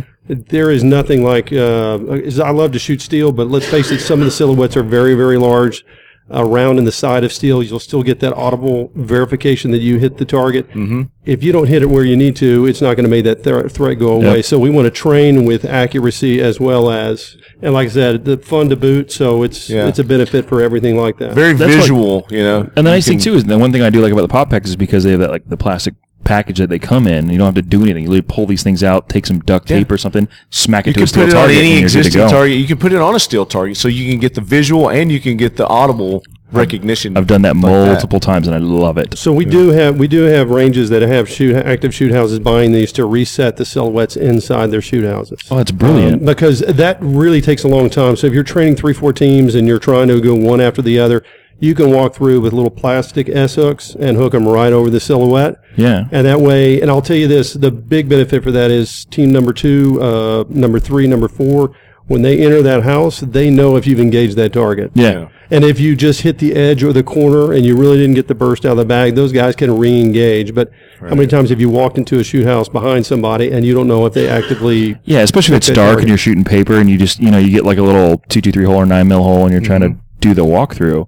There is nothing like. Uh, is- I love to shoot steel, but let's face it, some of the silhouettes are very, very large. Uh, round in the side of steel, you'll still get that audible verification that you hit the target. Mm-hmm. If you don't hit it where you need to, it's not going to make that thre- threat go away. Yep. So we want to train with accuracy as well as, and like I said, the fun to boot. So it's Yeah. it's a benefit for everything like that. very That's what- visual. you know, And the nice thing too is the one thing I do like about the pop packs is because they have that like the plastic package that they come in. You don't have to do anything. You literally pull these things out, take some duct tape or something, smack it You to can a steel put it on any and you're good to existing go. target. You can put it on a steel target, so you can get the visual and you can get the audible recognition. I've done that like that. multiple times and I love it. So we do have we do have ranges that have shoot active shoot houses buying these to reset the silhouettes inside their shoot houses. Oh, that's brilliant. Um, because that really takes a long time. So if you're training three, four teams and you're trying to go one after the other, you can walk through with little plastic S hooks and hook them right over the silhouette. yeah. And that way, and I'll tell you this, the big benefit for that is team number two, uh, number three, number four, when they enter that house, they know if you've engaged that target. Yeah. And if you just hit the edge or the corner and you really didn't get the burst out of the bag, those guys can re-engage. But how many times have you walked into a shoot house behind somebody and you don't know if they actively? Yeah, especially if it's dark target. and you're shooting paper and you just, you know, you get like a little two two three hole or nine mil hole and you're trying Mm-hmm. to do the walkthrough.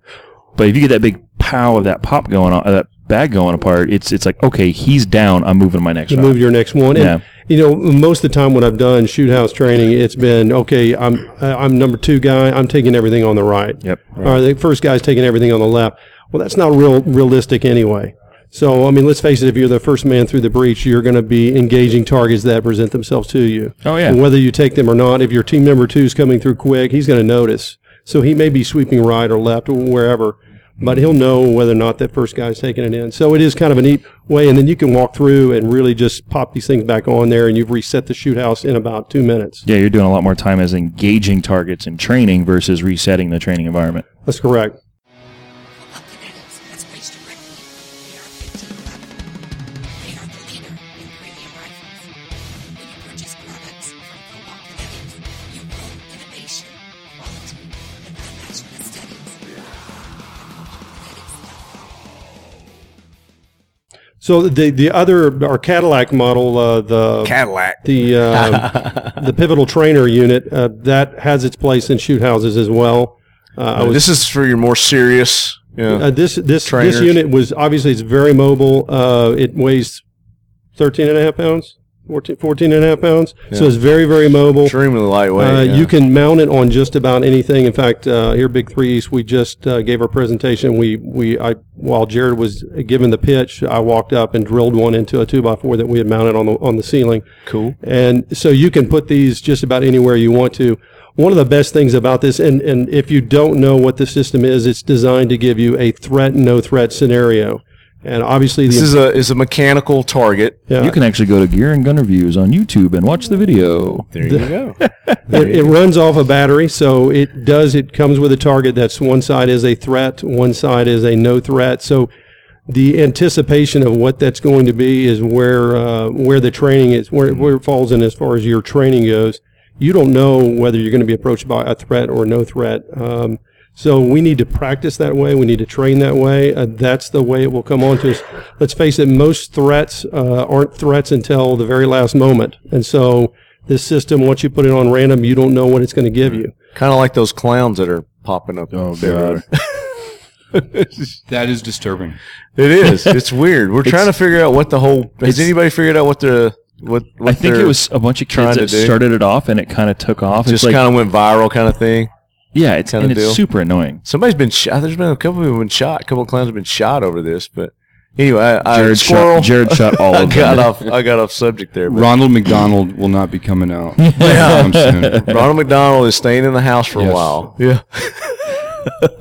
But if you get that big pow of that pop going on, uh, that bag going apart, it's it's like okay, he's down. I'm moving to my next shot. move your next one. And, Yeah. You know, most of the time when I've done shoot house training, it's been okay. I'm I'm number two guy. I'm taking everything on the right. Yep. Or the first guy's taking everything on the left. Well, that's not real realistic anyway. So I mean, let's face it. If you're the first man through the breach, you're going to be engaging targets that present themselves to you. Oh, yeah. And whether you take them or not, if your team member two is coming through quick, he's going to notice. So he may be sweeping right or left or wherever, but he'll know whether or not that first guy's taking it in. So it is kind of a neat way, and then you can walk through and really just pop these things back on there, and you've reset the shoot house in about two minutes. Yeah, you're doing a lot more time as engaging targets in training versus resetting the training environment. That's correct. So the the other our Cadillac model, uh, the Cadillac. the uh, the pivotal trainer unit uh, that has its place in shoot houses as well. Uh, was, this is for your more serious. Yeah. uh, this this trainers. this unit was obviously it's very mobile. Uh, it weighs 13 and a half pounds, 14, 14 and a half pounds. So it's very very mobile. extremely lightweight. Uh, yeah. You can mount it on just about anything. In fact, uh, here Big Three East, we just uh, gave our presentation. We we I while Jared was giving the pitch, I walked up and drilled one into a two by four that we had mounted on the on the ceiling. Cool. And so you can put these just about anywhere you want to. One of the best things about this, and, and if you don't know what the system is, it's designed to give you a threat, no threat scenario. And obviously, This the, is a is a mechanical target. yeah, You can actually go to Gear and Gun Reviews on YouTube and watch the video. There you go. it, it runs off a battery, so it does. It comes with a target that's one side is a threat, one side is a no threat. So the anticipation of what that's going to be is where uh, where the training is, where where it falls in as far as your training goes. You don't know whether you're going to be approached by a threat or no threat. Um, so we need to practice that way. We need to train that way. Uh, that's the way it will come on to us. Let's face it, most threats uh, aren't threats until the very last moment. And so this system, once you put it on random, you don't know what it's going to give you. kind of like those clowns that are popping up. Oh, everywhere. That is disturbing. It is. It's weird. We're trying to figure out what the whole. Has anybody figured out what the what? what I think it was a bunch of trying kids that started it off, and it kind of took off. just like, kind of went viral, kind of thing. Yeah, it's kinda and it's deal. super annoying. Somebody's been shot. There's been a couple of people have been shot. A couple of clowns have been shot over this. But anyway, I, I Jared squirrel. shot, Jared shot all I got off. I got off subject there. But Ronald McDonald will not be coming out. anytime soon. Ronald McDonald is staying in the house for a while. Yeah.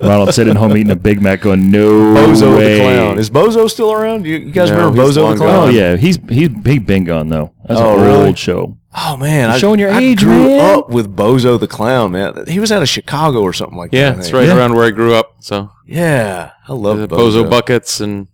Ronald sitting home eating a Big Mac, going, "No Bozo way." the clown. Is Bozo still around? You, you guys No, remember Bozo the clown? Oh yeah, he's he's he's been gone though. That's Oh, an really? old show. Oh man, You're I, showing your age. I age, grew man. up with Bozo the clown, man. He was out of Chicago or something like Yeah, that. Yeah, it's right Yeah. around where I grew up. So Yeah, I love the Bozo. Bozo buckets and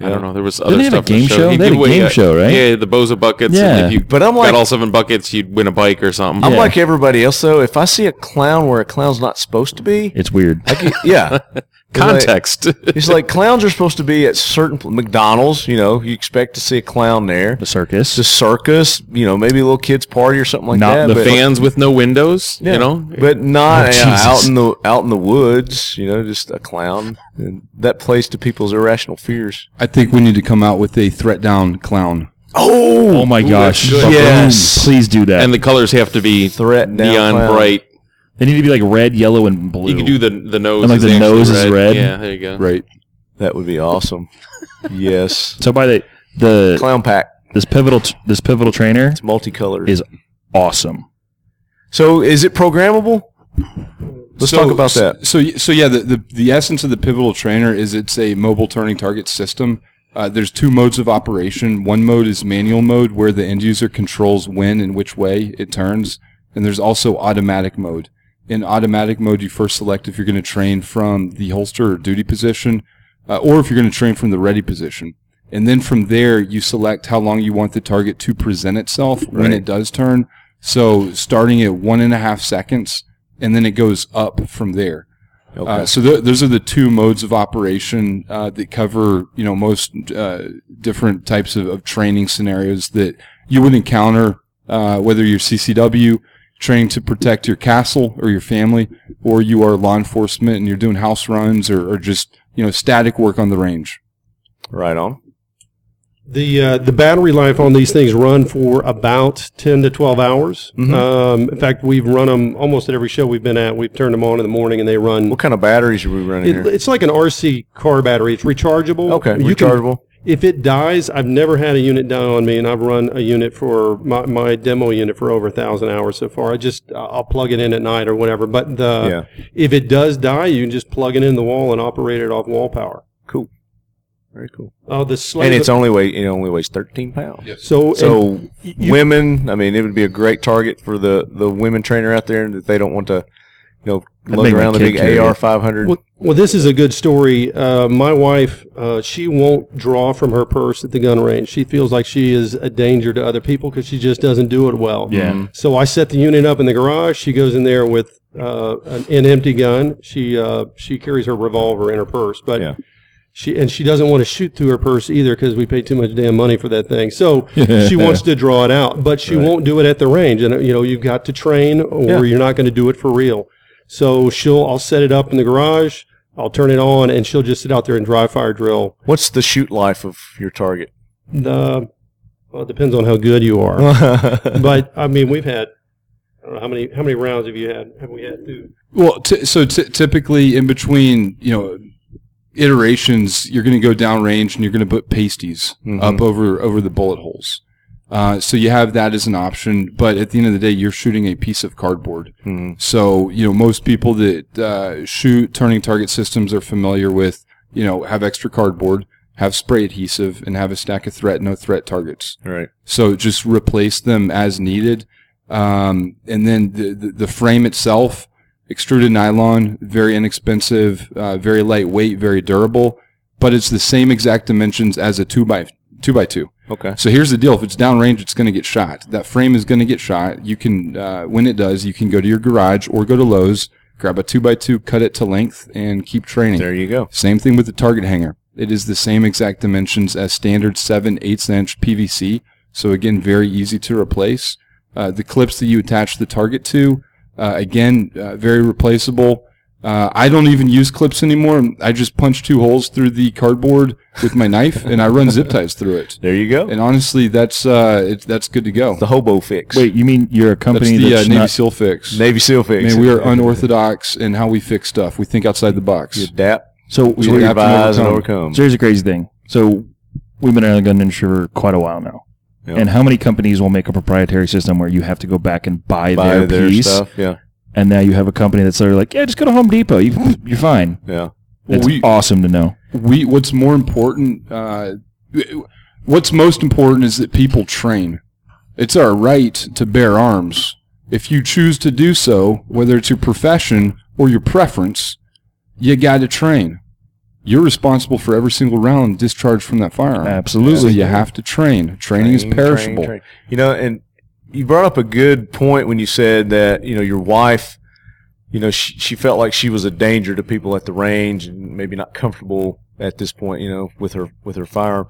I don't know. There was other Didn't they have a in the game show? He'd They had give a away, game uh, show, right? Yeah, the Bozo buckets. Yeah. And if you But I'm like- got all seven buckets, you'd win a bike or something. I'm Yeah. like everybody else though. If I see a clown where a clown's not supposed to be, It's weird. I get, yeah. Context. It's like clowns are supposed to be at certain pl- McDonald's. You know, you expect to see a clown there. The circus. The circus, you know, maybe a little kids party or something like Not that. the but, Fans with no windows. yeah, You know. but not Oh, yeah, out in the out in the woods. You know, just a clown, and that plays to people's irrational fears. I think we need to come out with a threat down clown. oh oh my gosh! good. Yes. please do that. And the colors have to be Threat down neon clown. bright. they need to be like red, yellow, and blue. You can do the the nose. And, like, is the actually nose is red? Yeah, there you go. Right. That would be awesome. yes, so by the the clown pack. this pivotal t- this pivotal trainer It's multicolored. is awesome. so is it programmable? Let's So- talk about that. So, so yeah, the, the, the essence of the pivotal trainer is it's a mobile turning target system. Uh, there's two modes of operation. One mode is manual mode, where the end user controls when and which way it turns. And there's also automatic mode. In automatic mode, you first select if you're going to train from the holster or duty position, uh, or if you're going to train from the ready position. And then from there, you select how long you want the target to present itself when it does turn. So starting at one and a half seconds, and then it goes up from there. Uh, so th- those are the two modes of operation uh, that cover, you know, most uh, different types of, of training scenarios that you would encounter, uh, whether you're CCW training to protect your castle or your family, or you are law enforcement and you're doing house runs or, or just, you know, static work on the range. Right on. The uh, the battery life on these things run for about ten to twelve hours. Um, in fact, we've run them almost at every show we've been at. We've turned them on in the morning, and they run. What kind of batteries are we running It, here? it's like an RC car battery. It's rechargeable. Okay, You can- rechargeable. if it dies, I've never had a unit die on me, and I've run a unit for my, my demo unit for over a thousand hours so far. I just I'll plug it in at night or whatever. But the, if it does die, you can just plug it in the wall and operate it off wall power. Cool. Very cool. Oh, the slave. And it's only weight. It only weighs 13 pounds. so So you- women, I mean, it would be a great target for the the women trainer out there that they don't want to, you know, lug around the big AR five hundred. Well, well, this is a good story. Uh, my wife, uh, she won't draw from her purse at the gun range. She feels like she is a danger to other people because she just doesn't do it well. Yeah. So I set the unit up in the garage. She goes in there with uh, an, an empty gun. She uh, she carries her revolver in her purse, but Yeah. She and she doesn't want to shoot through her purse either because we pay too much damn money for that thing. So she wants to draw it out, but she won't do it at the range. And you know, you've got to train, or Yeah. you're not going to do it for real. So she'll, I'll set it up in the garage. I'll turn it on, and she'll just sit out there and dry fire drill. What's the shoot life of your target? The well, it depends on how good you are. but I mean, we've had. I don't know how many how many rounds have you had? Have we had? Through? Well, t- so t- typically in between, you know, iterations, you're going to go downrange and you're going to put pasties up over over the bullet holes. Uh, so you have that as an option, but at the end of the day, you're shooting a piece of cardboard. So you know, most people that uh, shoot turning target systems are familiar with, you know, have extra cardboard, have spray adhesive, and have a stack of threat no threat targets. right. So just replace them as needed. Um, and then the, the, the frame itself, extruded nylon, very inexpensive, uh, very lightweight, very durable, but it's the same exact dimensions as a two by two by two. Okay. So here's the deal: if it's downrange, it's going to get shot. That frame is going to get shot. You can, uh, when it does, you can go to your garage or go to Lowe's, grab a two by two, cut it to length, and keep training. There you go. Same thing with the target hanger. It is the same exact dimensions as standard 7 8 inch PVC. So again, very easy to replace. Uh, the clips that you attach the target to, uh, again, uh, very replaceable. Uh, I don't even use clips anymore. I just punch two holes through the cardboard with my knife and I run zip ties through it. There you go. And honestly, that's, uh, it, that's good to go. the hobo fix. Wait, you mean you're a company That's company the uh, that's Navy not, SEAL fix. Navy SEAL fix. Man, we are unorthodox in how we fix stuff. We think outside the box. You adapt, so, We so, adapt and revise, and overcome. overcome. so here's a crazy thing. So we've been in the gun industry for quite a while now. Yeah. And how many companies will make a proprietary system where you have to go back and buy, Buy their, their piece, stuff. Yeah. and now you have a company that's sort of like, yeah, just go to Home Depot. You, you're fine. Yeah. It's we- awesome to know. we what's more important uh, what's most important is that people train it's our right to bear arms if you choose to do so whether it's your profession or your preference you got to train you're responsible for every single round discharged from that firearm Absolutely. so you have to train training is perishable train, train. You know, and you brought up a good point when you said that you know your wife, you know, she, she felt like she was a danger to people at the range and maybe not comfortable at this point, you know, with her with her firearm.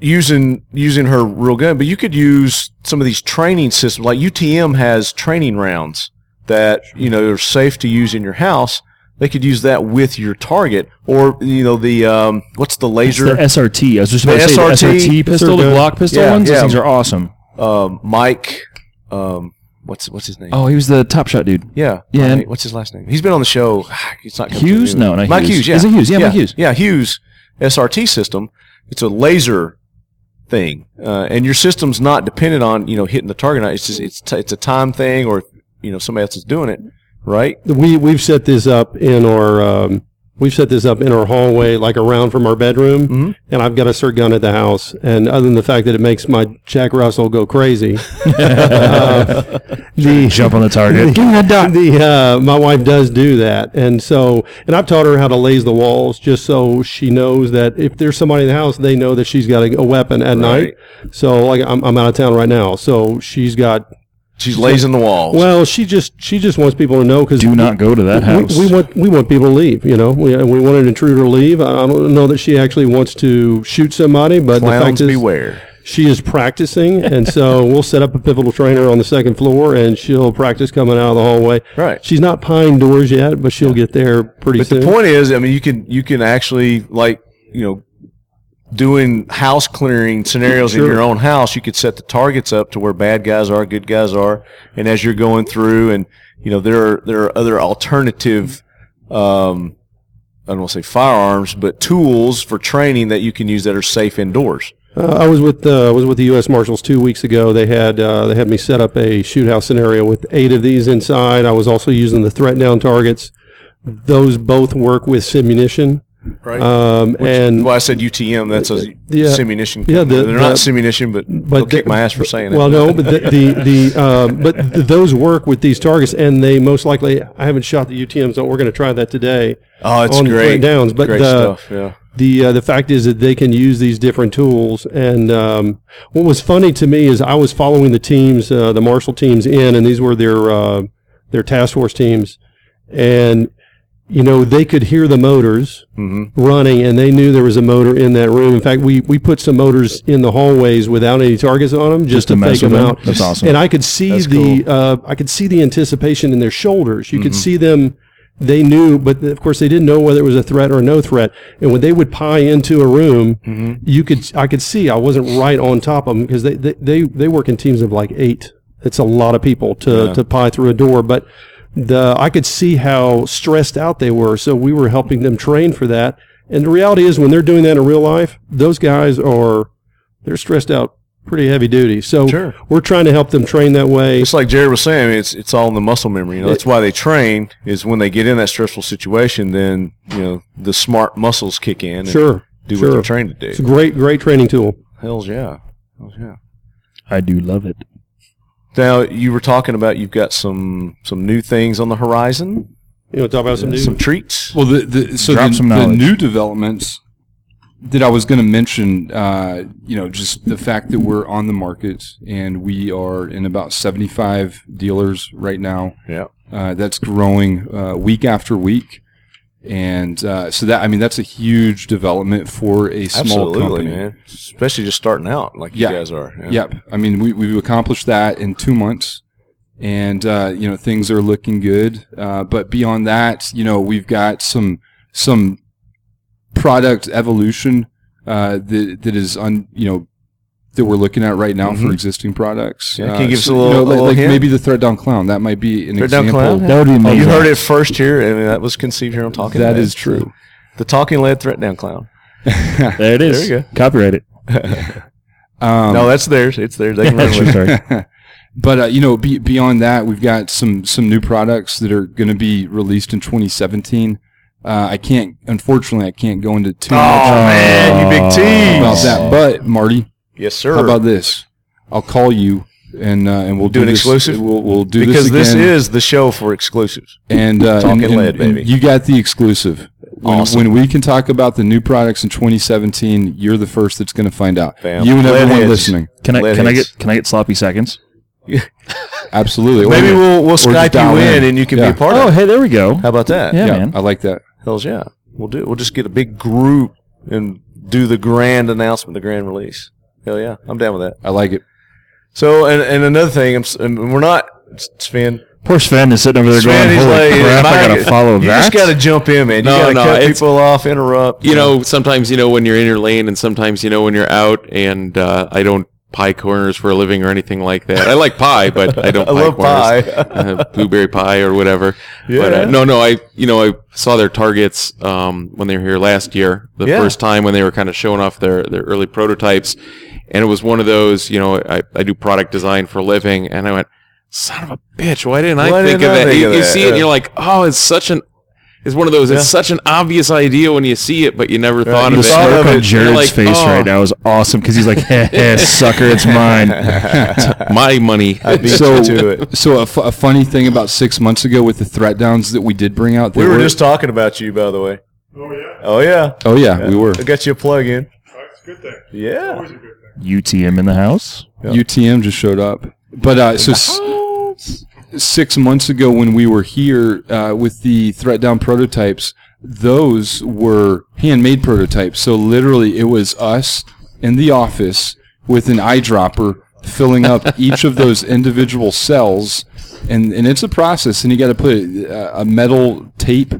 Using using her real gun, but you could use some of these training systems. Like UTM has training rounds that you know are safe to use in your house. They could use that with your target, or you know the um, what's the It's laser? the SIRT. I was just about to say the SIRT SIRT pistol, the. Glock pistol Yeah, ones. yeah. Those things are awesome. um, Mike, um, what's what's his name? Oh, he was the Top Shot dude. yeah, yeah. Mike- what's his last name? He's been on the show. It's not Hughes? No, not Mike Hughes. Hughes. Yeah, Is it Hughes? Yeah, Mike Hughes. Yeah, Hughes SIRT system. It's a laser thing, uh, and your system's not dependent on you know hitting the target. It's just it's t- it's a time thing, or you know somebody else is doing it, right? We we've set this up in our um, we've set this up in our hallway, like around from our bedroom, Mhm. and I've got a SIRT gun at the house. And other than the fact that it makes my Jack Russell go crazy, uh, the Jump on the target. Give me that dot. The uh, my wife does do that, and so and I've taught her how to laze the walls just so she knows that if there's somebody in the house, they know that she's got a, a weapon at night. So like I'm, I'm out of town right now, so she's got. She's lazing the walls. Well, she just she just wants people to know because Do not go to that house. we, we want we want people to leave. You know, we, we want an intruder to leave. I don't know that she actually wants to shoot somebody, but the Clowns fact is, beware. she is practicing, and so we'll set up a pivotal trainer on the second floor, and she'll practice coming out of the hallway. Right. She's not pine doors yet, but she'll get there pretty But soon. the point is, I mean, you can you can actually like you know doing house clearing scenarios in your own house. You could set the targets up to where bad guys are, good guys are, and as you're going through, and you know there are there are other alternative. Um, I don't want to say firearms, but tools for training that you can use that are safe indoors. Uh, I was with uh, I was with the U.S. Marshals two weeks ago. They had uh, they had me set up a shoot house scenario with eight of these inside. I was also using the threat down targets. Those both work with simunition. Right. Um, and well, I said UTM. That's a Yeah. simunition. Yeah, the- they're the- not simunition, but, they'll kick my ass for saying well, it. Well, no, but the the, the um, but th- those work with these targets, and they most likely. I haven't shot the UTM, so we're going to try that today. Oh, it's on the great. downs, but great the, stuff. Yeah. the uh, the fact is that they can use these different tools. And um, what was funny to me is I was following the teams, uh, the Marshall teams in, and these were their uh, their task force teams, and you know, they could hear the motors running and they knew there was a motor in that room. In fact, we, we put some motors in the hallways without any targets on them just, to to fake them them? out. That's awesome. And I could see That's the, uh, I could see the anticipation in their shoulders. You Mm-hmm. could see them, they knew, but of course they didn't know whether it was a threat or no threat. And when they would pie into a room, Mm-hmm. you could, I could see I wasn't right on top of them because they, they, they, they work in teams of like eight. It's a lot of people to, to pie through a door, but the, I could see how stressed out they were. So we were helping them train for that. And the reality is when they're doing that in real life, those guys are, they're stressed out pretty heavy duty. So Sure. we're trying to help them train that way. It's like Jared was saying. I mean, it's it's all in the muscle memory. You know, that's why they train. Is when they get in that stressful situation, then you know the smart muscles kick in. and Sure. do sure. what they're trained to It's a do. great, great training tool. Hell's yeah. Hell's yeah. I do love it. Now you were talking about you've got some some new things on the horizon, You want to talk about some new? some treats. Well, the, the so Drop the, some the new developments that I was going to mention, uh, you know, just the fact that we're on the market and we are in about 75 dealers right now. Yeah. Uh, that's growing uh, week after week. And uh, so that, I mean, that's a huge development for a small Absolutely, company. man. Especially just starting out like Yeah. you guys are. Yep. I mean, we, we've accomplished that in two months. And, uh, you know, things are looking good. Uh, but beyond that, you know, we've got some, some product evolution, uh, that, that is un, you know, that we're looking at right now for existing products. Mm-hmm. Yeah, Uh, can you give us a you little- know, a like, little like hint? maybe the threat down clown. That might be an Threat down example. clown? That would be Oh, you heard it first here, and that was conceived here on Talking That Lead. is true. The Talking Lead Threat Down Clown. There it is. There you go. Copyright it. Um, no, that's theirs. It's theirs. They can run with it. But uh, you know, be, beyond that, we've got some some new products that are going to be released in 2017. Uh, I can't, unfortunately, I can't go into too Oh, much man, you big tease. about that. But Marty, Yes, sir. how about this? I'll call you and uh, and we'll Do do, an this, exclusive? We'll, we'll do because this this is the show for exclusives. and uh, Talking and, and- lead, and baby. you got the exclusive. When, Awesome. when we can talk about the new products in 2017, you're the first that's going to find out. Bam. You and Lead everyone heads. listening, Can I Lead can I get can I get sloppy seconds? absolutely. Or- Maybe we'll we'll Skype you in, and you can Yeah. be a part Oh, of it. hey, there we go. How about that? Yeah, yeah, man. I like that. Hells yeah. We'll do it. We'll just get a big group and do the grand announcement, the grand release. Hell yeah. I'm down with that. I like it. So, and, and another thing, I'm, s- and we're not, Sven. Poor Sven is sitting over there Sven, going, he's "Holy like, crap! I "Mike, gotta follow you that." just got to jump in, man. You No, got to no, cut it's- people off, interrupt. You know, sometimes you know when you're in your lane, and sometimes you know when you're out. And uh, I don't pie corners for a living or anything like that. I like pie, but I don't. I pie love corners. pie. uh, blueberry pie or whatever. But Yeah. uh, no, no, I you know I saw their targets um, when they were here last year, the Yeah. first time when they were kind of showing off their their early prototypes, and it was one of those. You know, I, I do product design for a living, and I went, son of a bitch, why didn't I Why think didn't of I that? think you of you that? see it, Yeah. and you're like, oh, it's such an it's one of those. Yeah. It's such an obvious idea when you see it, but you never thought you of it. The Smirk on Jared's like, face oh. right now is awesome because he's like, hey, heh, sucker, it's mine." My money. I beat so, you to it. so a, funny thing about six months ago with the threat downs that we did bring out, We were just talking about you, by the way. Oh yeah, Oh, yeah. oh yeah, we were I got you a plug in. that's a good thing. Yeah. Always a good thing. UTM in the house. UTM just showed up, but uh, so s- six months ago when we were here uh, with the threat down prototypes, those were handmade prototypes. So literally, it was us in the office with an eyedropper filling up each of those individual cells, and and it's a process. And you got to put a, a metal tape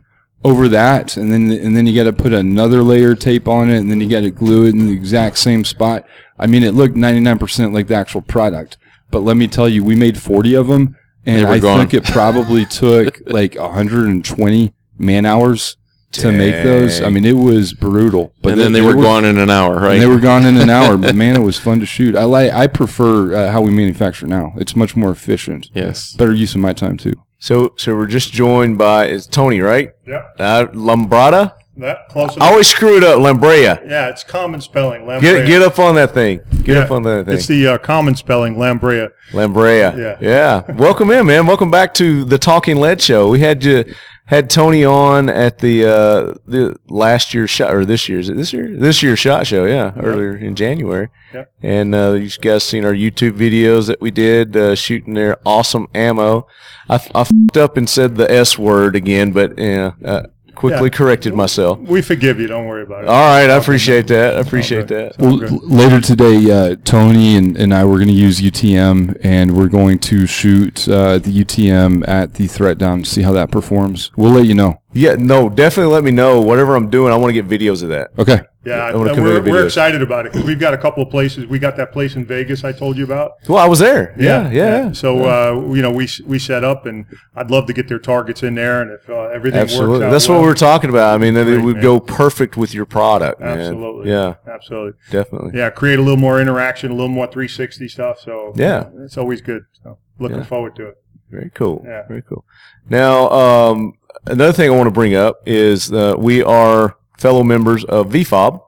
over that, and then and then you got to put another layer of tape on it, and then you got to glue it in the exact same spot. I mean, it looked 99% like the actual product, but let me tell you, we made 40 of them, and I gone. think it probably took like 120 man hours to make those. I mean, it was brutal. But and then they were gone in an hour, right? and they were gone in an hour, but man, it was fun to shoot. I like. I prefer uh, how we manufacture now. It's much more efficient. yes. Better use of my time too. So, so we're just joined by, it's Tony, right? Yeah, Uh, Lombrada? that close I always screw it up. Lambraia. yeah, it's common spelling. Lambraia. Get, get up on that thing. Get Yeah, up on that thing. It's the uh, common spelling, Lambraia. Lambraia. Yeah. Yeah. Welcome in, man. Welcome back to the Talking Lead Show. We had you had Tony on at the uh the last year's shot or this year's this year this year's shot show, yeah, earlier in January. Yep. And uh, you guys seen our YouTube videos that we did uh, shooting their awesome ammo. I fed up and said the S word again, but yeah, uh, quickly Yeah. corrected myself. We forgive you. Don't worry about it. All right, I appreciate that. I appreciate that. Well, l- later today, uh, Tony and, and I were going to use UTM, and we're going to shoot uh, the UTM at the threat down to see how that performs. We'll let you know. Yeah, no, definitely let me know. Whatever I'm doing, I want to get videos of that. Okay. Yeah, I wanna convey we're, the we're videos. excited about it because we've got a couple of places. We got that place in Vegas I told you about. Well, I was there. Yeah, yeah. yeah. So uh, you know, we s- we set up, and I'd love to get their targets in there, and if uh, everything works Absolutely. out That's well, what we're talking about. I mean, that it would man. go perfect with your product. man. Absolutely. Yeah, Absolutely. definitely. Yeah, create a little more interaction, a little more 360 stuff. So Yeah. it's always good. So looking Yeah. forward to it. Very cool. Yeah. Very cool. Now, um, another thing I want to bring up is uh, we are fellow members of VFOB,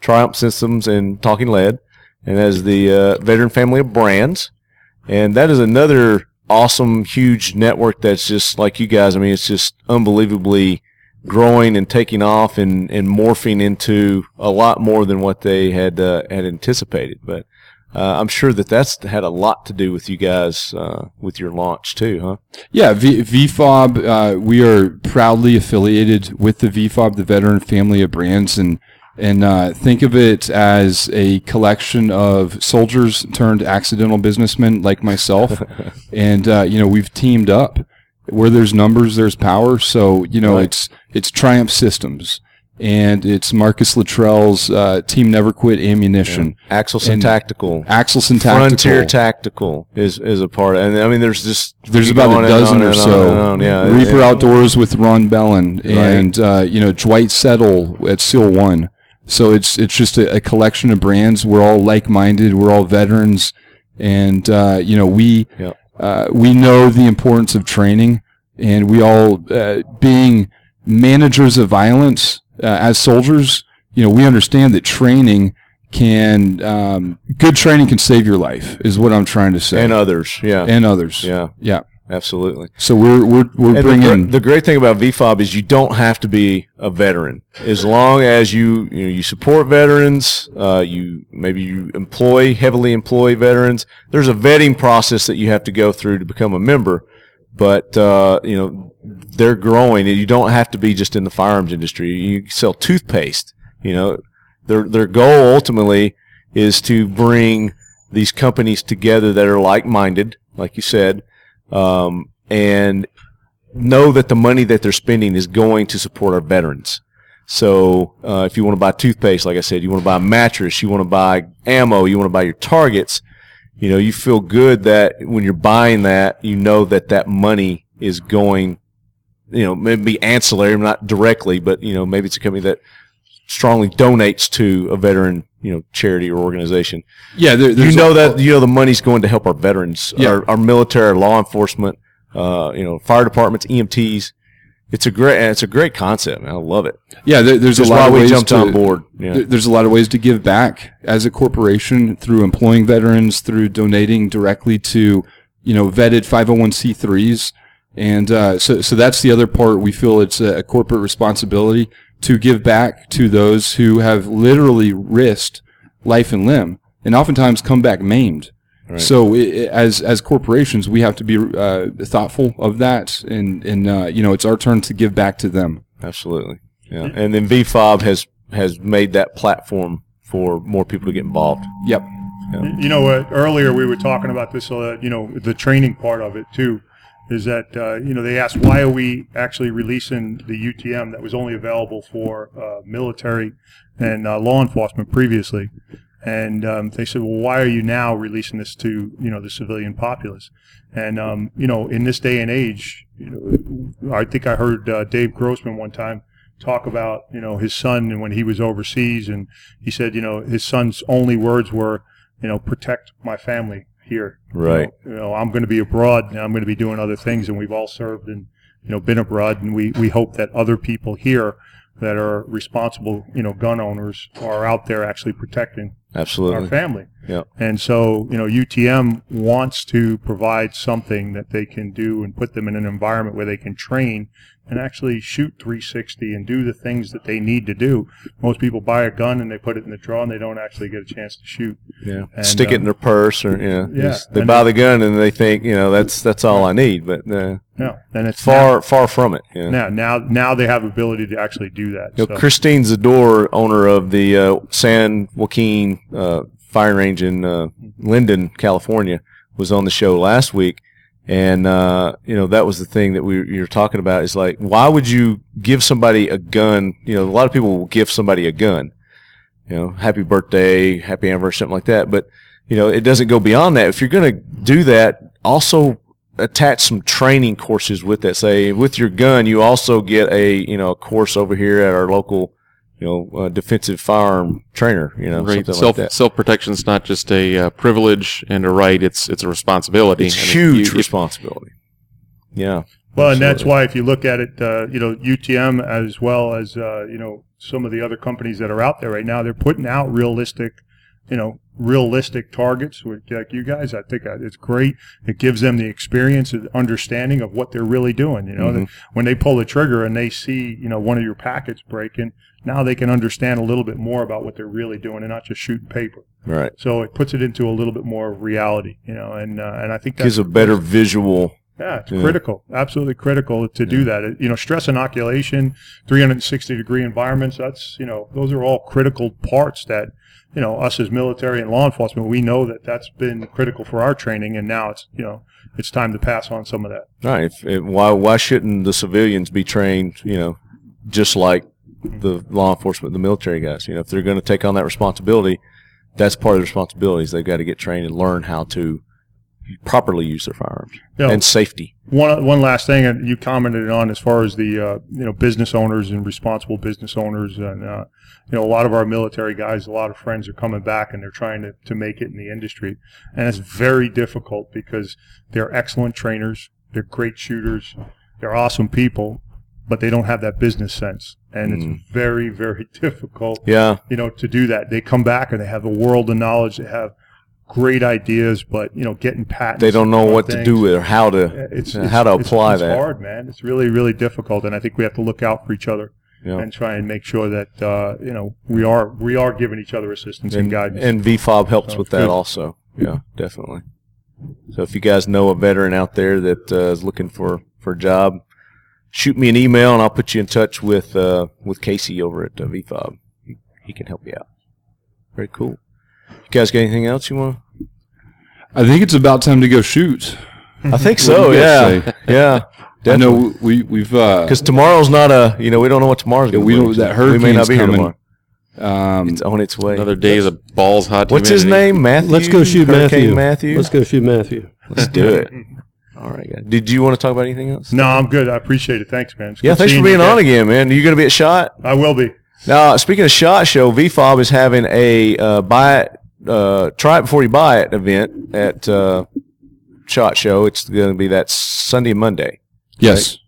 Triumph Systems and Talking Lead, and as the uh, veteran family of brands. And that is another awesome, huge network that's just like you guys. I mean, it's just unbelievably growing and taking off and, and morphing into a lot more than what they had uh, had anticipated. But uh, I'm sure that that's had a lot to do with you guys uh, with your launch too, huh? Yeah, v- VFOB, uh, we are proudly affiliated with the VFOB, the veteran family of brands, and and uh, think of it as a collection of soldiers turned accidental businessmen like myself, and uh, you know we've teamed up. Where there's numbers, there's power. So you know Right. it's it's Triumph Systems, and it's Marcus Luttrell's uh, Team Never Quit Ammunition, Axelson And Tactical, Axelson Tactical, Frontier Tactical is is a part, of, and I mean, there's just There's about a dozen or and on so. and on, Yeah, Reaper and- Outdoors with Ron Bellin and uh, you know Dwight Settle at Seal One. So it's it's just a, a collection of brands. We're all like minded. We're all veterans, and uh, you know we Yep. uh, we know the importance of training, and we all uh, being managers of violence as soldiers. You know we understand that training can um, good training can save your life is what I'm trying to say and others. Yeah, and others. yeah, yeah. absolutely. So we're we're we're And the, bringing gr- the great thing about VFOB is you don't have to be a veteran as long as you you, know, you support veterans. Uh, you maybe you employ heavily employ veterans. There's a vetting process that you have to go through to become a member, but uh, you know they're growing. and You don't have to be just in the firearms industry. You sell toothpaste. You know their their goal ultimately is to bring these companies together that are like minded, like you said, um, and know that the money that they're spending is going to support our veterans. So uh, if you want to buy toothpaste, like I said, you want to buy a mattress, you want to buy ammo, you want to buy your targets, you know, you feel good that when you're buying that, you know that that money is going, you know, maybe ancillary, not directly, but you know, maybe it's a company that strongly donates to a veteran, you know, charity or organization. yeah. There, You know a- that you know the money's going to help our veterans, Yeah. our, our military, our law enforcement, uh, you know, fire departments, EMTs. It's a great, it's a great concept. Man. I love it. yeah. There, there's a lot of we ways jumped to, on board. Yeah. there- There's a lot of ways to give back as a corporation through employing veterans, through donating directly to you know vetted 501c3s, and uh, so so that's the other part. We feel it's a, a corporate responsibility to give back to those who have literally risked life and limb, and oftentimes come back maimed. So, i i as as corporations, we have to be uh, thoughtful of that, and and uh, you know, it's our turn to give back to them. Absolutely. Yeah. And then VFOB has has made that platform for more people to get involved. Yep. You know, uh, earlier we were talking about this, uh, you know, the training part of it too, is that, uh, you know, they asked why are we actually releasing the UTM that was only available for uh, military and uh, law enforcement previously. And um, they said, well, why are you now releasing this to, you know, the civilian populace? And, um, you know, in this day and age, you know, I think I heard uh, Dave Grossman one time talk about, you know, his son and when he was overseas. And he said, you know, his son's only words were, you know, protect my family here. You Right. know, You know, I'm going to be abroad and I'm going to be doing other things. And we've all served and, you know, been abroad. And we, we hope that other people here that are responsible, you know, gun owners are out there actually protecting Absolutely. our family. Yep. And so, you know, UTM wants to provide something that they can do and put them in an environment where they can train and actually shoot 360 and do the things that they need to do. Most people buy a gun and they put it in the drawer and they don't actually get a chance to shoot. Yeah. And, Stick it in uh, their purse or, you know, Yeah, they buy the gun and they think, you know, that's, that's all I need. But, uh, No, and it's far, far from it. Yeah. now, now, now they have ability to actually do that. You know, So- Christine Zador, owner of the uh, San Joaquin uh, Fire Range in uh, Linden, California, was on the show last week, and uh, you know that was the thing that we you were talking about. Is like, why would you give somebody a gun? You know, a lot of people will give somebody a gun. You know, happy birthday, happy anniversary, something like that. But you know, it doesn't go beyond that. If you're going to do that, also attach some training courses with that. Say with your gun, you also get a you know a course over here at our local you know uh, defensive firearm trainer. You know, right. something Self like that. self protection is not just a uh, privilege and a right; it's it's a responsibility. It's And if huge you- responsibility. Yeah. Well, and that's why if you look at it, uh, you know, UTM as well as uh, you know some of the other companies that are out there right now, they're putting out realistic, you know, realistic targets. With, like you guys, I think uh, it's great. It gives them the experience and understanding of what they're really doing. You know, Mm-hmm. When they pull the trigger and they see, you know, one of your packets breaking, now they can understand a little bit more about what they're really doing and not just shooting paper. Right. So it puts it into a little bit more reality, you know, and uh, and I think that's Gives a better visual. yeah, it's Yeah. critical, absolutely critical to do that. You know, stress inoculation, 360 degree environments, that's, you know, those are all critical parts that, you know, us as military and law enforcement, we know that that's been critical for our training. And now it's, you know, it's time to pass on some of that. Right. If, if, why why shouldn't the civilians be trained? You know, just like the law enforcement, the military guys. You know, if they're going to take on that responsibility, that's part of the responsibilities. They've got to get trained and learn how to properly use their firearms You know, and safety. One one last thing you commented on as far as the uh, you know business owners and responsible business owners and uh, you know a lot of our military guys, a lot of friends are coming back and they're trying to, to make it in the industry, and it's very difficult because they're excellent trainers, they're great shooters, they're awesome people, but they don't have that business sense, and it's very very difficult Yeah. you know, to do that. They come back and they have a world of knowledge. They have great ideas, but you know, getting patents. They don't know what to do with or how to It's, uh, it's- how to apply it's that. hard, man. It's really, really difficult, and I think we have to look out for each other Yeah. and try and make sure that uh, you know we are we are giving each other assistance and, and, guidance. and VFOB helps So, with that good. also. Yeah, definitely. So if you guys know a veteran out there that uh, is looking for, for a job, shoot me an email and I'll put you in touch with uh, with Casey over at uh, VFOB. He, he can help you out. Very cool. You guys got anything else you want? I think it's about time to go shoot. I think so. do you guys Yeah, say? yeah. I know we we've uh, because tomorrow's not a you know we don't know what tomorrow's going to we be. don't that we may not hurricane's be here coming. tomorrow. Um, It's on its way. Another day of the balls hot. What's his name? Matthew. Let's go shoot Hurricane Matthew. Matthew. Let's go shoot Matthew. Let's do it. All right, guys. Did you want to talk about anything else? no, I'm good. I appreciate it. Thanks, man. It's Yeah, thanks for being you on again, man. Are you going to be at Shot? I will be. Now, speaking of Shot Show, VFOB is having a uh, buy it, uh, try it before you buy it event at uh, Shot Show. It's going to be that Sunday and Monday. yes,